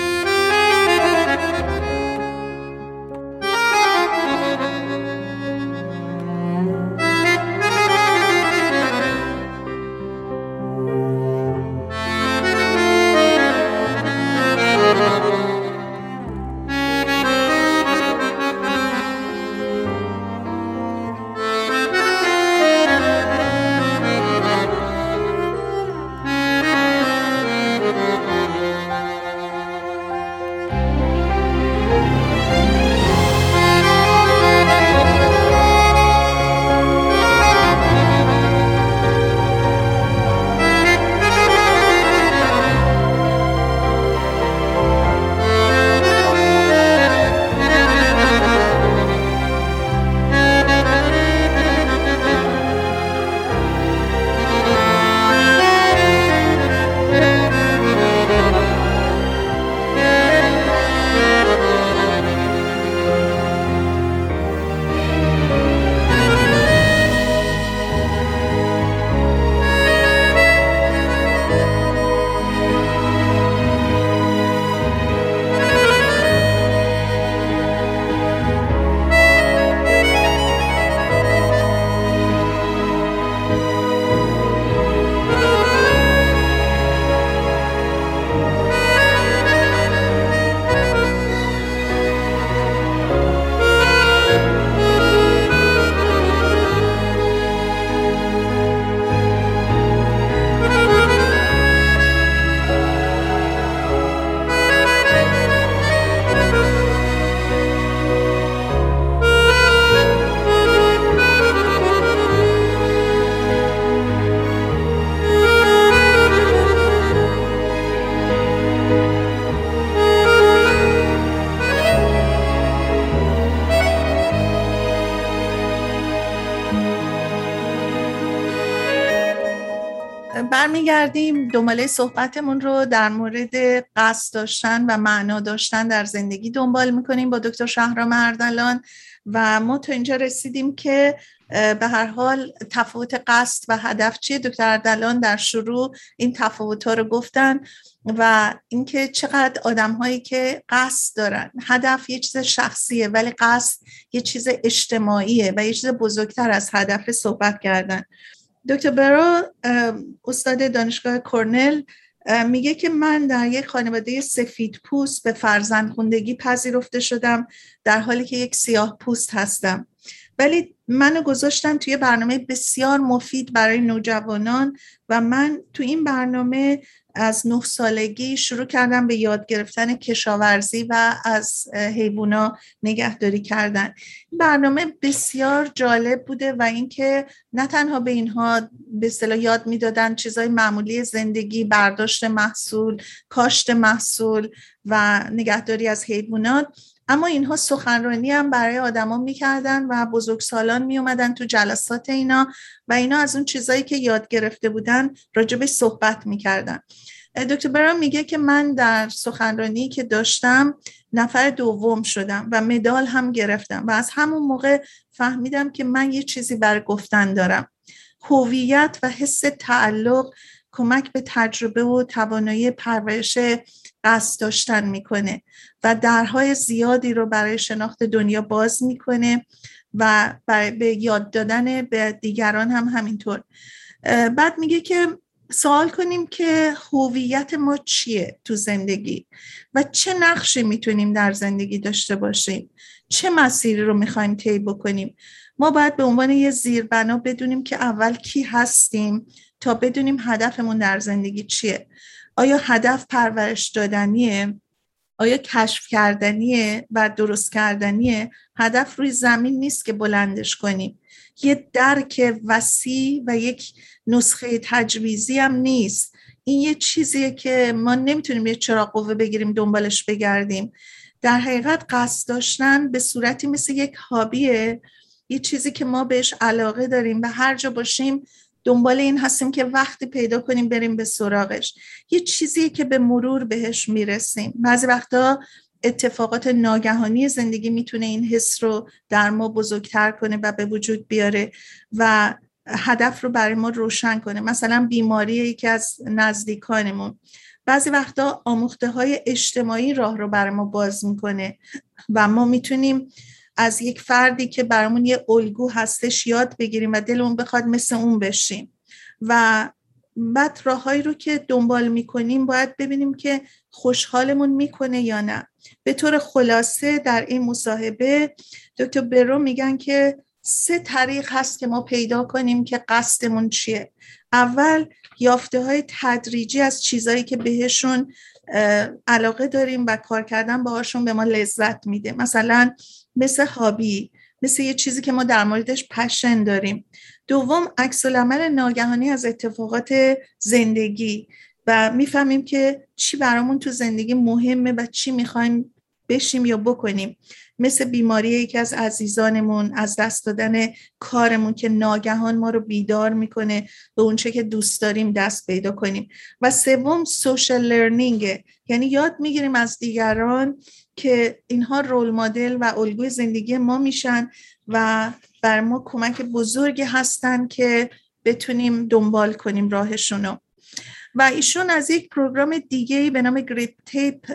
برمیگردیم دنباله صحبتمون رو در مورد قصد داشتن و معنا داشتن در زندگی دنبال می‌کنیم با دکتر شهرام اردلان و ما تا اینجا رسیدیم که به هر حال تفاوت قصد و هدف چیه؟ دکتر اردلان در شروع این تفاوت ها رو گفتن و اینکه چقدر آدم هایی که قصد دارن. هدف یه چیز شخصیه ولی قصد یه چیز اجتماعیه و یه چیز بزرگتر از هدف صحبت کردن. دکتر برو استاد دانشگاه کرنل میگه که من در یک خانواده سفید پوست به فرزند خوندگی پذیرفته شدم در حالی که یک سیاه پوست هستم. ولی منو گذاشتن توی برنامه بسیار مفید برای نوجوانان و من تو این برنامه از نه سالگی شروع کردم به یاد گرفتن کشاورزی و از حیوونا نگهداری کردن. برنامه بسیار جالب بوده و اینکه نه تنها به اینها به اصطلاح یاد می‌دادن چیزای معمولی زندگی برداشت محصول کاشت محصول و نگهداری از حیوانات اما اینها سخنرانی هم برای آدما می‌کردن و بزرگسالان میومدن تو جلسات اینا و اینا از اون چیزایی که یاد گرفته بودن راجبه صحبت می‌کردن. دکتر برام میگه که من در سخنرانی که داشتم نفر دوم شدم و مدال هم گرفتم و از همون موقع فهمیدم که من یه چیزی بر گفتن دارم. هویت و حس تعلق کمک به تجربه و توانایی پرورش قصد داشتن می‌کنه و درهای زیادی رو برای شناخت دنیا باز می‌کنه و به یاد دادن به دیگران هم همینطور. بعد میگه که سوال کنیم که هویت ما چیه تو زندگی و چه نقشی می‌تونیم در زندگی داشته باشیم؟ چه مسیری رو می‌خوایم طی بکنیم؟ ما باید به عنوان یه زیربنا بدونیم که اول کی هستیم تا بدونیم هدفمون در زندگی چیه. آیا هدف پرورش دادنیه؟ آیا کشف کردنیه و درست کردنیه؟ هدف روی زمین نیست که بلندش کنیم. یه درک وسیع و یک نسخه تجویزی هم نیست. این یه چیزیه که ما نمی‌تونیم یه چراغ قوه بگیریم دنبالش بگردیم. در حقیقت قصد داشتن به صورتی مثل یک هابیه یه چیزی که ما بهش علاقه داریم و هر جا باشیم دنبال این هستیم که وقتی پیدا کنیم بریم به سراغش. یه چیزی که به مرور بهش می‌رسیم. بعضی وقتا اتفاقات ناگهانی زندگی می‌تونه این حس رو در ما بزرگتر کنه و به وجود بیاره و هدف رو برای ما روشن کنه. مثلا بیماری یکی از نزدیکانمون. بعضی وقتا آموخته های اجتماعی راه رو برای ما باز می‌کنه و ما می‌تونیم از یک فردی که برامون یه الگو هستش یاد بگیریم و دلمون بخواد مثل اون بشیم. و بعد راههایی رو که دنبال می‌کنیم باید ببینیم که خوشحالمون می‌کنه یا نه. به طور خلاصه در این مصاحبه دکتر برو میگن که سه طریق هست که ما پیدا کنیم که قصدمون چیه. اول یافته های تدریجی از چیزایی که بهشون علاقه داریم و کار کردن باهاشون به ما لذت میده. مثلا مثل هابی مثل یه چیزی که ما در موردش پشن داریم. دوم عکس العمل ناگهانی از اتفاقات زندگی. و می‌فهمیم که چی برامون تو زندگی مهمه و چی می‌خوایم بشیم یا بکنیم. مثل بیماری یکی از عزیزانمون از دست دادن کارمون که ناگهان ما رو بیدار می‌کنه به اونچه که دوست داریم دست پیدا کنیم. و سوم social learning یعنی یاد می‌گیریم از دیگران که اینها role model و الگوی زندگی ما میشن و بر ما کمک بزرگی هستن که بتونیم دنبال کنیم راهشونو. و ایشون از یک program دیگه به نام GripTape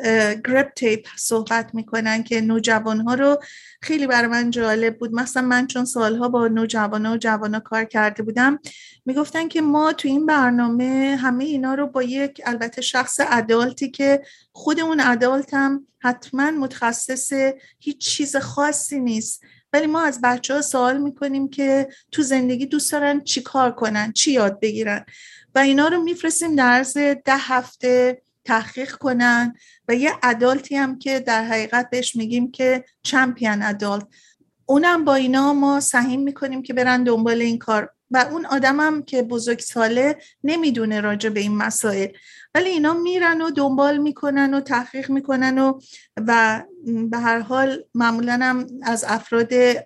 GripTape صحبت می‌کنن که نوجوان ها رو خیلی برای من جالب بود. مثلا من چون سالها با نوجوان و جوان کار کرده بودم می‌گفتن که ما تو این برنامه همه اینا رو با یک البته شخص adult ی که خود اون adult هم حتما متخصص هیچ چیز خاصی نیست. ولی ما از بچه ها سوال می‌کنیم که تو زندگی دوست دارن چی کار کنن چی یاد بگیرن. و اینا رو میفرستیم در عرض ده هفته تحقیق کنن و یه ادالتی هم که در حقیقت بهش میگیم که چمپیون ادالت. اونم با اینا ما سهیم می‌کنیم که برن دنبال این کار و اون آدمم که بزرگ ساله نمی‌دونه راجع به این مسائل. ولی اینا میرن و دنبال می‌کنن و تحقیق می‌کنن و و به هر حال معمولا هم از افراد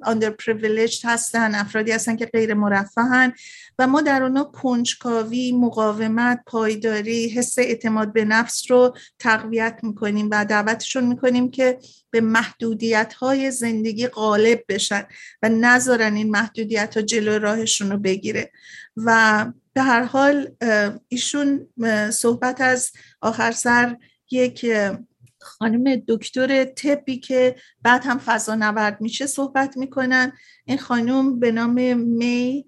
under privileged هستن افرادی هستن که غیر مرفهن و ما در اونا کنجکاوی مقاومت پایداری حس اعتماد به نفس رو تقویت می‌کنیم و دعوتشون می‌کنیم که به محدودیت های زندگی غالب بشن و نذارن این محدودیت ها جلو راهشون رو بگیره. و به هر حال ایشون صحبت از آخر سر یک خانم دکتر طبی که بعد هم فضا نورد میشه صحبت می‌کنن. این خانم به نام می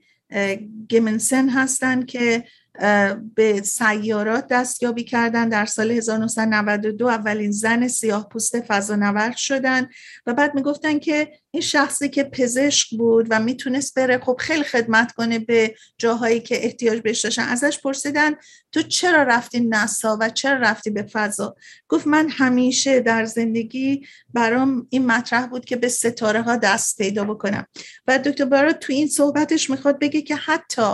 گمنسن هستن که به سیارات دستیابی کردن. در سال 1992 اولین زن سیاه پوست فضانورد شدن و بعد می‌گفتن که این شخصی که پزشک بود و می‌تونست بره خب خیلی خدمت کنه به جاهایی که احتیاج بهش داشتن. ازش پرسیدن تو چرا رفتی نسا و چرا رفتی به فضا؟ گفت من همیشه در زندگی برام این مطرح بود که به ستاره ها دست پیدا بکنم. و دکتر بارا تو این صحبتش می‌خواد بگه که حتی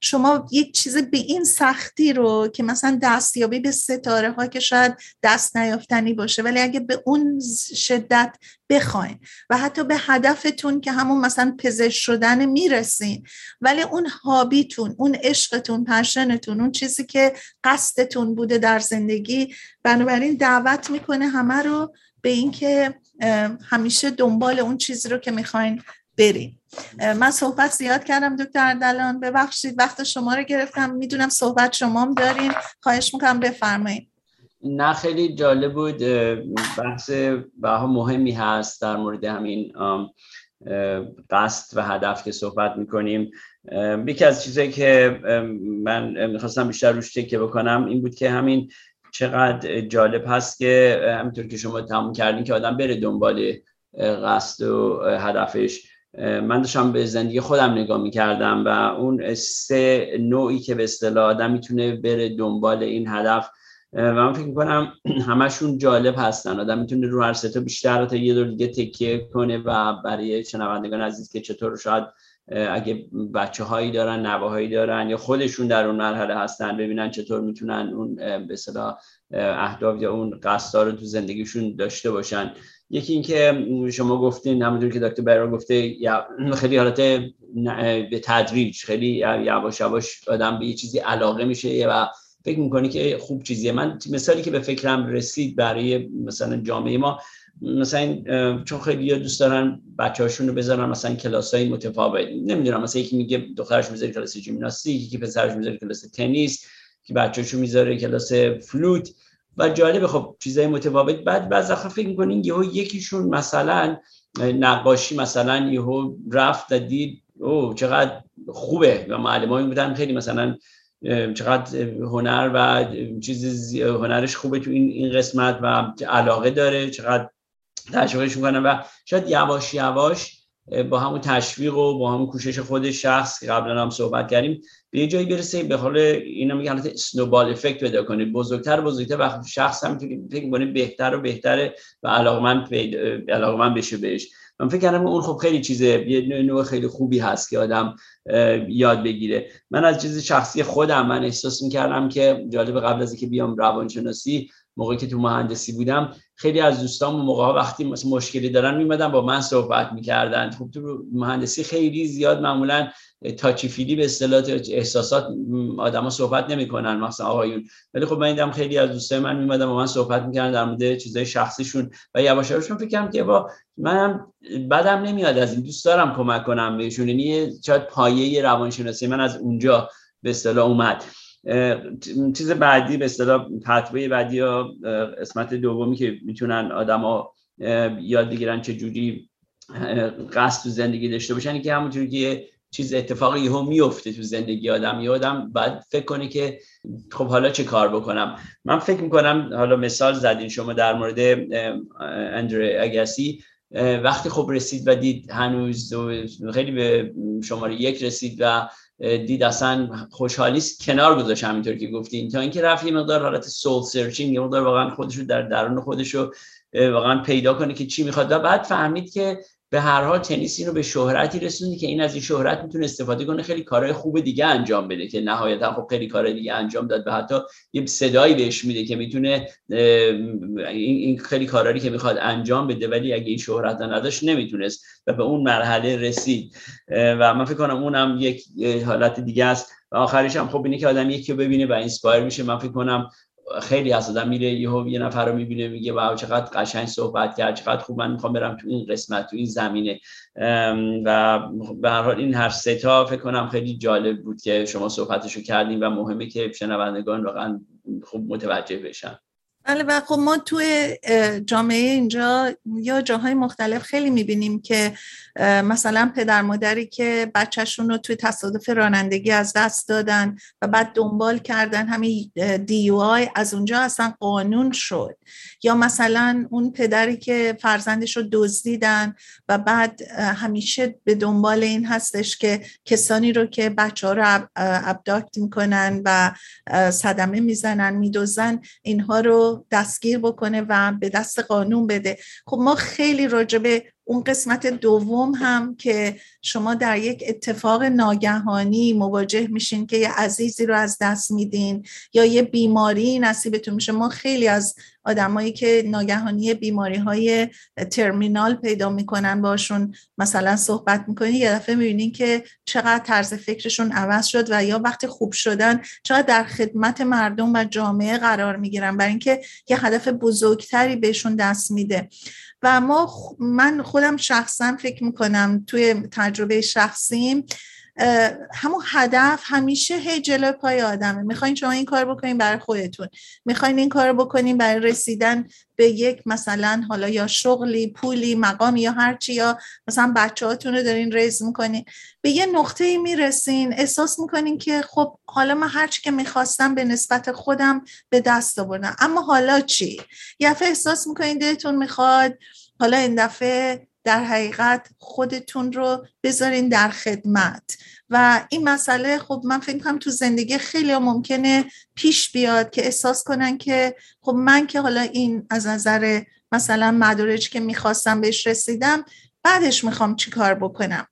شما یک چیز به این سختی رو که مثلا دستیابی به ستاره ها که شاید دست نیافتنی باشه ولی اگه به اون شدت بخواین و حتی به هدفتون که همون مثلا پزشک شدن می‌رسین ولی اون هابیتون اون عشقتون پشنتون اون چیزی که قصدتون بوده در زندگی بنابراین دعوت می‌کنه همه رو به اینکه همیشه دنبال اون چیزی رو که می‌خواین بریم. من صحبت زیاد کردم دکتر اردلان ببخشید وقت شما رو گرفتم. می‌دونم صحبت شما هم دارین. خواهش می‌کنم بفرمایید. نه خیلی جالب بود. بحث بها مهمی هست در مورد همین قصد و هدف که صحبت می‌کنیم. یکی از چیزایی که من می‌خواستم بیشتر روش تکیه بکنم این بود که همین چقدر جالب هست که همینطور که شما تموم کردین که آدم بره دنبال قصد و هدفش. من داشتم به زندگی خودم نگاه می‌کردم و اون سه نوعی که به اصطلاح آدم می‌تونه بره دنبال این هدف و من فکر می‌کنم همشون جالب هستن. آدم می‌تونه رو هر ستا بیشتر تا یه دور دیگه تکیه کنه و برای شنوندگان عزیز که چطور شاید اگه بچه هایی دارن نواهایی دارن یا خودشون در اون مرحله هستن ببینن چطور می‌تونن اون به اهداف یا اون قصد رو تو زندگیشون داشته باشن. یکی اینکه شما گفتین همونطور که دکتر برا گفته خیلی حالت به تدریج خیلی یواش یواش آدم به یه چیزی علاقه میشه و فکر می‌کنی که خوب چیزیه. من مثالی که به فکرم رسید برای مثلا جامعه ما مثلا چون خیلی دوست دارن بچه هاشون رو بذارن مثلا کلاس های متفاوت. نمی‌دونم مثلا یکی میگه دخترش می‌ذاره کلاس ژیمناستیک یکی پسرش می‌ذاره کلاس تنیس. که بچه‌شو می‌ذاره کلاس فلوت. و جالب خب چیزای متفاوت. بعد بعضی وقتا فکر می‌کنین یهو یکیشون مثلا نقاشی مثلا یهو رفت و دید او چقدر خوبه. و معلمایی بودن خیلی مثلا چقدر هنر و چیز هنرش خوبه تو این این قسمت و علاقه داره چقدر تشویقش می‌کنه. و شاید یواش یواش با همون تشویق و با همون کوشش خود شخص که قبلا هم صحبت کردیم به یه جایی برسه به حال اینا میگن حالت اسنوبال افکت پیدا کنه بزرگتر بزرگتر وقتی شخص هم فکر می‌کنه بهتر و بهتره و علاقمند علاقمند بشه بهش. من فکر کردم اون خب خیلی چیزه یه نوع خیلی خوبی هست که آدم یاد بگیره. من از چیز شخصی خودم من احساس می‌کردم که جالب قبل از اینکه بیام روانشناسی موقعی که تو مهندسی بودم خیلی از دوستان موقع وقتی مثلا مشکلی دارن میمدن با من صحبت می‌کردن. خب تو مهندسی خیلی زیاد معمولا تاچی فیلی به اصطلاح احساسات آدما صحبت نمی‌کنن مثلا آقایون. ولی خب من دیدم خیلی از دوستای من میمدن با من صحبت می‌کردن در مورد چیزای شخصیشون و یواش یواش فکر کردم که با منم بدم نمیاد از این دوست دارم کمک کنم بهشون. یعنی شاید پایه روانشناسی من از اونجا به اصطلاح اومد. چیز بعدی به اصطلاح پتوه بعدی یا قسمت دومی که می‌تونن آدما یاد بگیرن چه جوری قصد تو زندگی داشته باشن که همونجوری که چیز اتفاقی یهو میفته تو زندگی آدم. یه آدم باید فکر کنه که خب حالا چه کار بکنم. من فکر می‌کنم حالا مثال زدین شما در مورد اندر اگسی وقتی خب رسید و دید هنوز خیلی به شماره یک رسید و دید اصلا خوشحالی کنار گذاشت همینطور که گفتین تا اینکه رفت یه مقدار حالت سول سرچینگ یه مقدار واقعا خودش رو در درون خودش رو واقعا پیدا کنه که چی می‌خواد. و بعد فهمید که به هر حال تنیس رو به شهرتی رسوندی که این از این شهرت می‌تونه استفاده کنه خیلی کارهای خوب دیگه انجام بده که نهایتا خب خیلی کار دیگه انجام داد و حتی یه صدایی بهش میده که می‌تونه این خیلی کارهایی که می‌خواد انجام بده ولی اگه این شهرت نداشت نمی‌تونست و به اون مرحله رسید. و من فکر کنم اونم یک حالت دیگه است. و آخرش هم خب اینه که آدم یکی ببینه و inspire میشه. من فکر کنم خیلی از آدم میره یهو یه نفر رو می‌بینه میگه wow چقدر قشنگ صحبت کرد چقدر خوب من می‌خوام برم تو این قسمت تو این زمینه. و به هر حال این هر سه تا فکر کنم خیلی جالب بود که شما صحبتشو کردیم و مهمه که شنوندگان واقعا خوب متوجه بشن. بله و خب ما توی جامعه اینجا یا جاهای مختلف خیلی می‌بینیم که مثلا پدر مادری که بچهشون رو توی تصادف رانندگی از دست دادن و بعد دنبال کردن همین دی آی از اونجا اصلا قانون شد. یا مثلا اون پدری که فرزندش رو دزدیدن و بعد همیشه به دنبال این هستش که کسانی رو که بچه ها رو ابداکت می‌کنن و صدمه می‌زنن میدوزن اینها رو دستگیر بکنه و به دست قانون بده. خب ما خیلی راجبه اون قسمت دوم هم که شما در یک اتفاق ناگهانی مواجه میشین که یه عزیزی رو از دست میدین یا یه بیماری نصیبتون میشه. ما خیلی از آدمایی که ناگهانی بیماری های ترمینال پیدا می‌کنن باشون مثلا صحبت می‌کنین یه دفعه می‌بینین که چقدر طرز فکرشون عوض شد و یا وقتی خوب شدن چقدر در خدمت مردم و جامعه قرار می‌گیرن برای اینکه یه هدف بزرگتری بهشون دست میده. و ما من خودم شخصا فکر می‌کنم توی تجربه شخصیم همون هدف همیشه هی جلو پای آدمه. می‌خواین شما این کار بکنین برای خودتون. می‌خواین این کار بکنین برای رسیدن به یک مثلا حالا یا شغلی پولی مقام یا هرچی یا مثلا بچه رو دارین ریز می‌کنین. به یه نقطه می‌رسین احساس می‌کنین که خب حالا من هرچی که می‌خواستم به نسبت خودم به دست آوردم. اما حالا چی؟ یه احساس می‌کنین دلتون می‌خواد حالا این دفعه در حقیقت خودتون رو بذارین در خدمت. و این مسئله خب من فکر کنم تو زندگی خیلی ممکنه پیش بیاد که احساس کنن که خب من که حالا این از نظر مثلا مدارجی که می‌خواستم بهش رسیدم بعدش می‌خوام چی کار بکنم.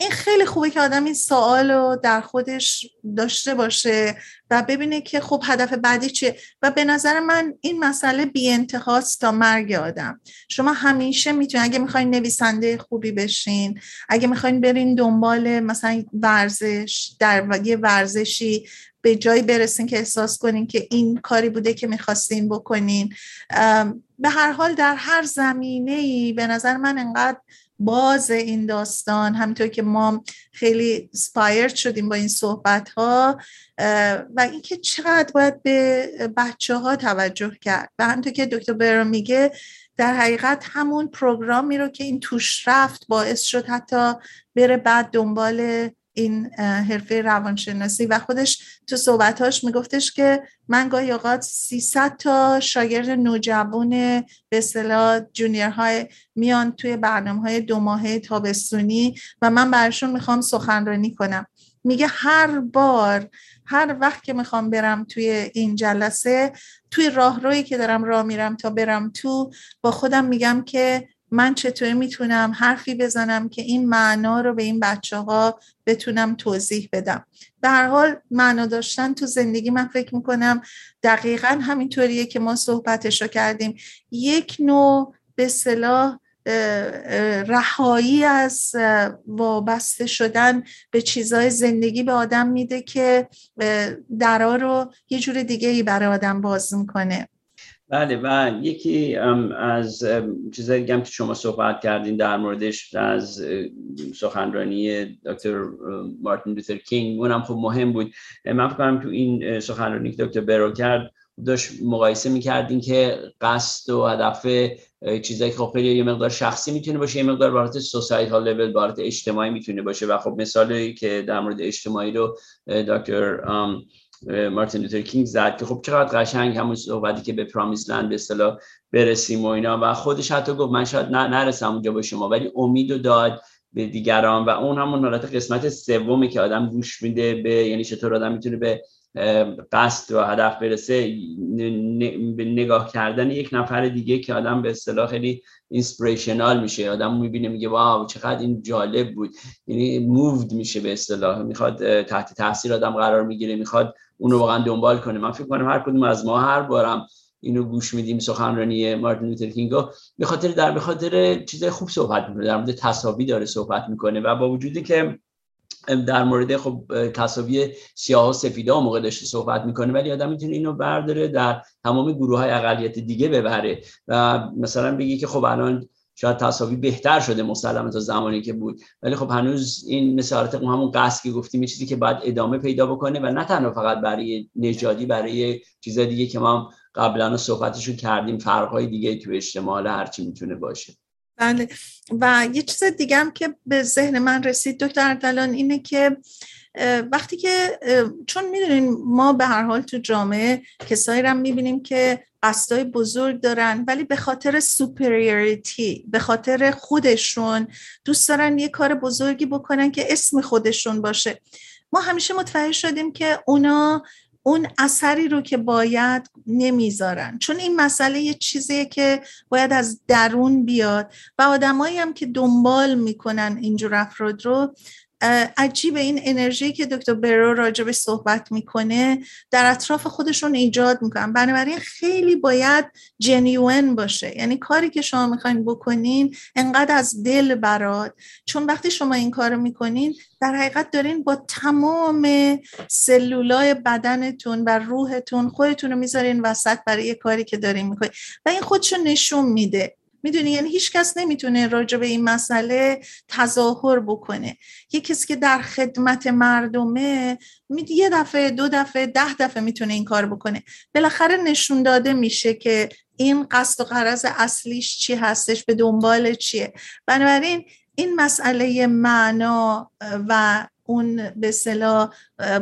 این خیلی خوبه که آدم این سوال رو در خودش داشته باشه و ببینه که خب هدف بعدی چیه. و به نظر من این مسئله بی تا مرگ آدم. شما همیشه می‌تونید اگه می‌خواین نویسنده خوبی بشین اگه می‌خواین برین دنبال مثلا ورزش در یه ورزشی به جایی برسین که احساس کنین که این کاری بوده که می‌خواستین بکنین. به هر حال در هر زمینه ای به نظر من انقدر باز این داستان همینطور که ما خیلی سپایرد شدیم با این صحبت ها و اینکه چقدر باید به بچه ها توجه کرد. و همینطور که دکتر برا میگه در حقیقت همون پروگرامی رو که این توش رفت باعث شد حتی بره بعد دنبال این حرفه روانشناسی و خودش تو صحبتاش میگفتش که من گاهی اوقات 300 تا شاگرد نوجوان به اصطلاح جونیر های میان توی برنامه های دو ماهه تابستونی و من برشون می‌خوام سخنرانی کنم. میگه هر بار هر وقت که می‌خوام برم توی این جلسه توی راهرویی که دارم راه میرم تا برم تو با خودم میگم که من چطوری می‌تونم حرفی بزنم که این معنا رو به این بچه ها بتونم توضیح بدم؟ به هر حال معنا داشتن تو زندگی من فکر می‌کنم دقیقا همینطوریه که ما صحبتش رو کردیم. یک نوع به صلاح رهایی از وابسته شدن به چیزهای زندگی به آدم میده که درا رو یه جور دیگه ای برای آدم باز می‌کنه. بله و یکی از چیزایی که شما صحبت کردین در موردش از سخنرانی دکتر مارتین لوتر کینگ اونم خب مهم بود. من فکر کنم تو این سخنرانی که دکتر برو کرد داشت مقایسه می‌کردین که قصد و هدف چیزایی که خب یه مقدار شخصی می‌تونه باشه یه مقدار بارت سوسایتال لول بارت اجتماعی می‌تونه باشه. و خب مثالی که در مورد اجتماعی رو دکتر مارتین لوتر کینگ زد که خب چقدر قشنگ همون صحبتی که به پرامیس لند به اصطلاح برسیم و اینا. و خودش حتی گفت من شاید نرسم اونجا با شما ولی امید و داد به دیگران. و اون همون حالت قسمت سومی که آدم گوش میده به یعنی چطور آدم می‌تونه به قصد و هدف برسه به نگاه کردن یک نفر دیگه که آدم به اصطلاح خیلی اینسپریشنال میشه. آدم می‌بینه میگه واو چقدر این جالب بود. یعنی موود میشه به اصطلاح. می‌خواد تحت تاثیر آدم قرار می‌گیره. می‌خواد اونو واقعا دنبال کنه. من فکر کنم هر کدوم از ما هر بارم اینو گوش میدیم سخنرانی مارتین لوتر کینگو به خاطر در به خاطر چیزای خوب صحبت می‌کنه. در مورد تصاوی داره صحبت می‌کنه و با وجودی که در مورد خب تصاوی سیاه و سفیده موقع داشته صحبت می‌کنه ولی آدم می‌تونه اینو برداره در تمام گروه های اقلیت دیگه ببره و مثلا بگی که خب الان شاید تصاوی بهتر شده مسلما تا زمانی که بود. ولی خب هنوز این مثالات همون قصد که گفتیم چیزی که باید ادامه پیدا بکنه و نه تنها فقط برای نژادی برای چیزای دیگه که ما قبلا صحبتشو کردیم فرقهای دیگه تو اجتماع هرچی می‌تونه باشه. بله. و یه چیز دیگه هم که به ذهن من رسید دکتر اردلان اینه که وقتی که چون می‌دونین ما به هر حال تو جامعه کسایی رو می‌بینیم که قصدای بزرگ دارن ولی به خاطر سوپریوریتی به خاطر خودشون دوست دارن یه کار بزرگی بکنن که اسم خودشون باشه. ما همیشه متوجه شدیم که اونا اون اثری رو که باید نمی‌ذارن. چون این مسئله یه چیزیه که باید از درون بیاد و آدمایی هم که دنبال می‌کنن اینجور افراد رو عجیب این انرژی که دکتر برو راجبش صحبت می‌کنه در اطراف خودشون ایجاد می‌کنن. بنابراین خیلی باید جنیون باشه. یعنی کاری که شما می‌خواین بکنین انقدر از دل براد چون وقتی شما این کارو می‌کنین در حقیقت دارین با تمام سلولای بدنتون و روحتون خودتون رو می‌ذارین وسط برای کاری که دارین می‌کنین. و این خودشو نشون میده. می‌دونی؟ یعنی هیچ کس نمی‌تونه راجع به این مسئله تظاهر بکنه. یه کسی که در خدمت مردمه یه دفعه دو دفعه ده دفعه می‌تونه این کار بکنه. بالاخره نشون داده میشه که این قصد و قرض اصلیش چی هستش به دنبال چیه. بنابراین این مسئله معنا و اون به صلاح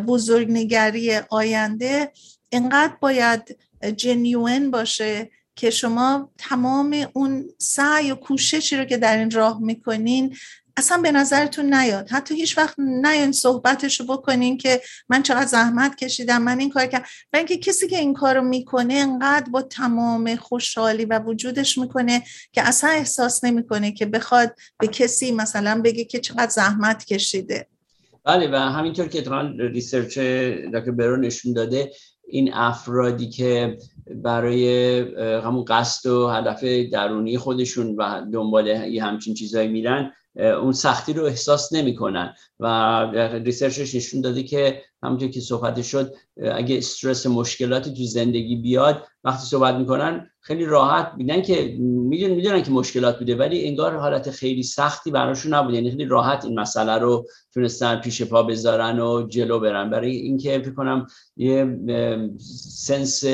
بزرگنگری آینده اینقدر باید جنیون باشه که شما تمام اون سعی و کوششی رو که در این راه می‌کنین اصلا به نظرتون نیاد. حتی هیچ وقت نیان صحبتش رو بکنین که من چقدر زحمت کشیدم من این کار کردم. و اینکه کسی که این کار رو می‌کنه انقدر با تمام خوشحالی و وجودش می‌کنه که اصلا احساس نمی‌کنه که بخواد به کسی مثلا بگه که چقدر زحمت کشیده. بله و همینطور که اتفاقا research دکتر برو نشون داده این افرادی که برای همون قصد و هدف درونی خودشون و دنبال همچین چیزایی میرن اون سختی رو احساس نمی‌کنن. و research ش نشون داده که همونطور که صحبت شد اگه استرس مشکلاتی تو زندگی بیاد وقتی صحبت می‌کنن خیلی راحت میدن که می‌دونن می‌دونن که مشکلات بوده ولی انگار حالت خیلی سختی براشون نبوده. یعنی خیلی راحت این مسئله رو تونستن پیش پا بذارن و جلو برن. برای اینکه فکر کنم یه سنس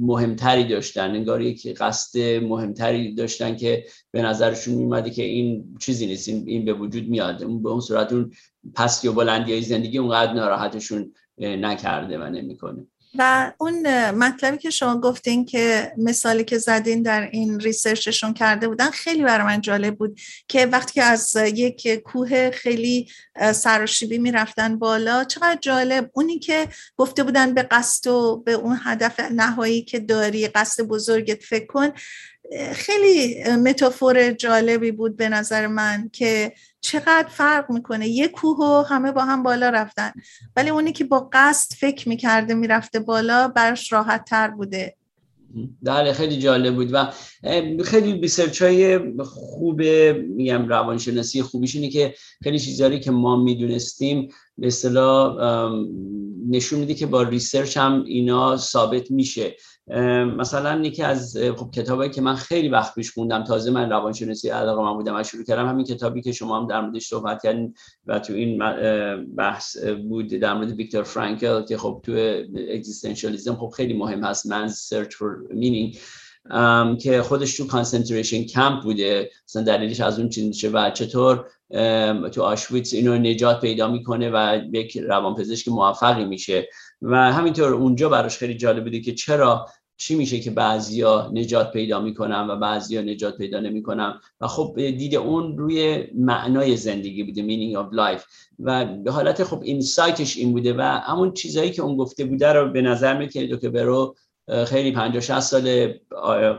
مهمتری داشتن. انگار یک قصد مهمتری داشتن که به نظرشون میومده که این چیزی نیست. این به وجود میاد. به اون صورت اون پستی و بلندی های زندگی اونقدر ناراحتشون نکرده و نمی‌کنه. و اون مطلبی که شما گفتین که مثالی که زدین در این ریسرچشون کرده بودن خیلی برای من جالب بود که وقتی که از یک کوه خیلی سراشیبی می‌رفتن بالا چقدر جالب. اونی که گفته بودن به قصد و به اون هدف نهایی که داری قصد بزرگت فکر کن خیلی متافور جالبی بود به نظر من که چقدر فرق می‌کنه؟ یه کوه و همه با هم بالا رفتن. ولی اونی که با قصد فکر می‌کرده می‌رفته بالا برش راحت تر بوده. بله خیلی جالب بود و خیلی research های خوب میگم روانشناسی خوبیش اینه که خیلی چیزهایی که ما می‌دونستیم به اصطلاح نشون میده که با research هم اینا ثابت میشه. مثلا یکی از خب کتابی که من خیلی وقت پیش خوندم تازه من روانشناسی علاقه من بودم و شروع کردم همین کتابی که شما هم در موردش صحبت کردین و تو این بحث بود در مورد ویکتور فرانکل که خب تو اگزیستانسیالیسم خب خیلی مهم هست Man's Search for Meaning که خودش تو concentration camp بوده مثلا دلیلش از اون چیز و چطور تو آشویتس اینو نجات پیدا می‌کنه و یک روانپزشک موفقی میشه. و همینطور اونجا براش خیلی جالب بوده که چرا چی میشه که بعضیا نجات پیدا می‌کنن و بعضیا نجات پیدا نمی‌کنن؟ و خب دید اون روی معنای زندگی بوده meaning of life. و به حالت خب insightش این بوده و همون چیزهایی که اون گفته بوده رو به نظر میاد که دکتر برو خیلی 50 60 سال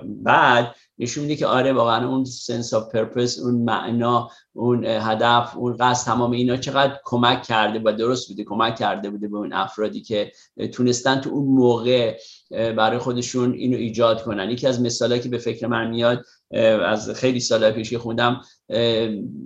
بعد نشون میده که آره واقعا اون sense of purpose اون معنا اون هدف اون قصد تمام اینا چقدر کمک کرده و درست بوده کمک کرده بوده به اون افرادی که تونستن تو اون موقع برای خودشون اینو ایجاد کنن. یکی از مثالایی که به فکر من میاد از خیلی سال پیش خوندم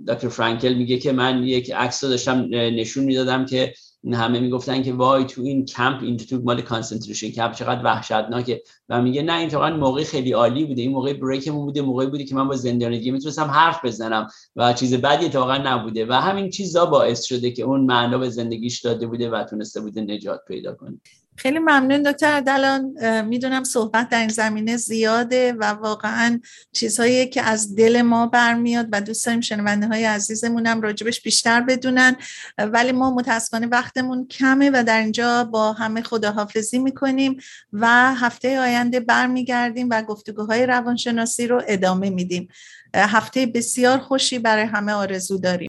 دکتر فرانکل میگه که من یک عکس داشتم نشون می‌دادم که همه می‌گفتن که وای تو این کمپ این تو مال concentration camp چقدر وحشتناکه. و میگه نه این واقعا موقع خیلی عالی بوده. این موقع breakمون بوده موقعی بوده که من با زندانیگی می‌تونستم حرف بزنم و چیز بدی اتفاقا نبوده. و همین چیزا باعث شده که اون معنا به زندگیش داده بوده و تونسته بوده نجات پیدا کنه. خیلی ممنون دکتر دلان می‌دونم صحبت در این زمینه زیاده و واقعا چیزهایی که از دل ما برمیاد و دوست داریم شنونده های عزیزمونم راجبش بیشتر بدونن. ولی ما متاسفانه وقتمون کمه و در اینجا با همه خداحافظی می‌کنیم و هفته آینده برمیگردیم و گفتگوهای روانشناسی رو ادامه میدیم. هفته بسیار خوشی برای همه آرزو داریم.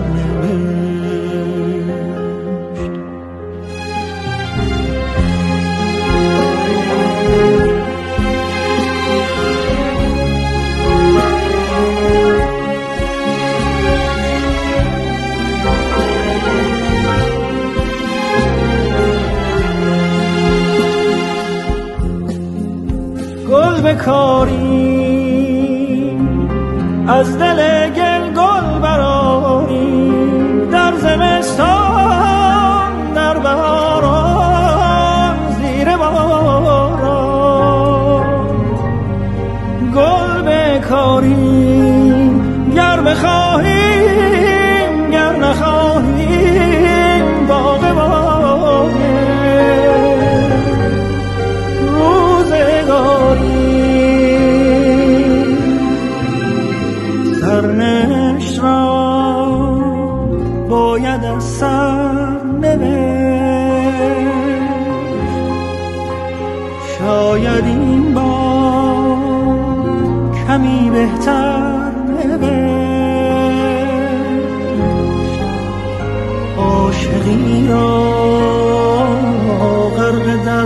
بکاری از شاید این بار کمی بهتر نوشت. عاشقی را غرق در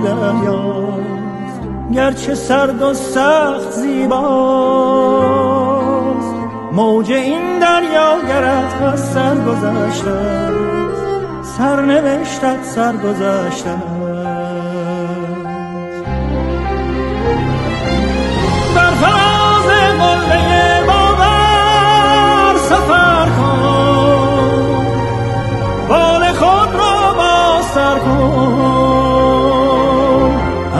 دریاست. گرچه سرد و سخت زیباست. موج این دریا گرد از سر گذشته سرنوشتت سر گذشته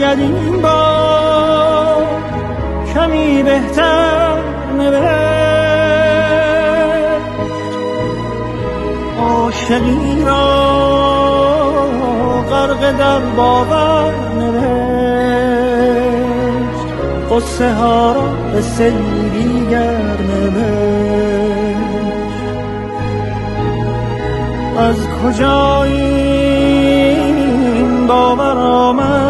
شاید این بار کمی بهتر نوشت عاشقی را غرق در باور نوشت قصه ها را به دیگر نوشت از کجا این باور آمد؟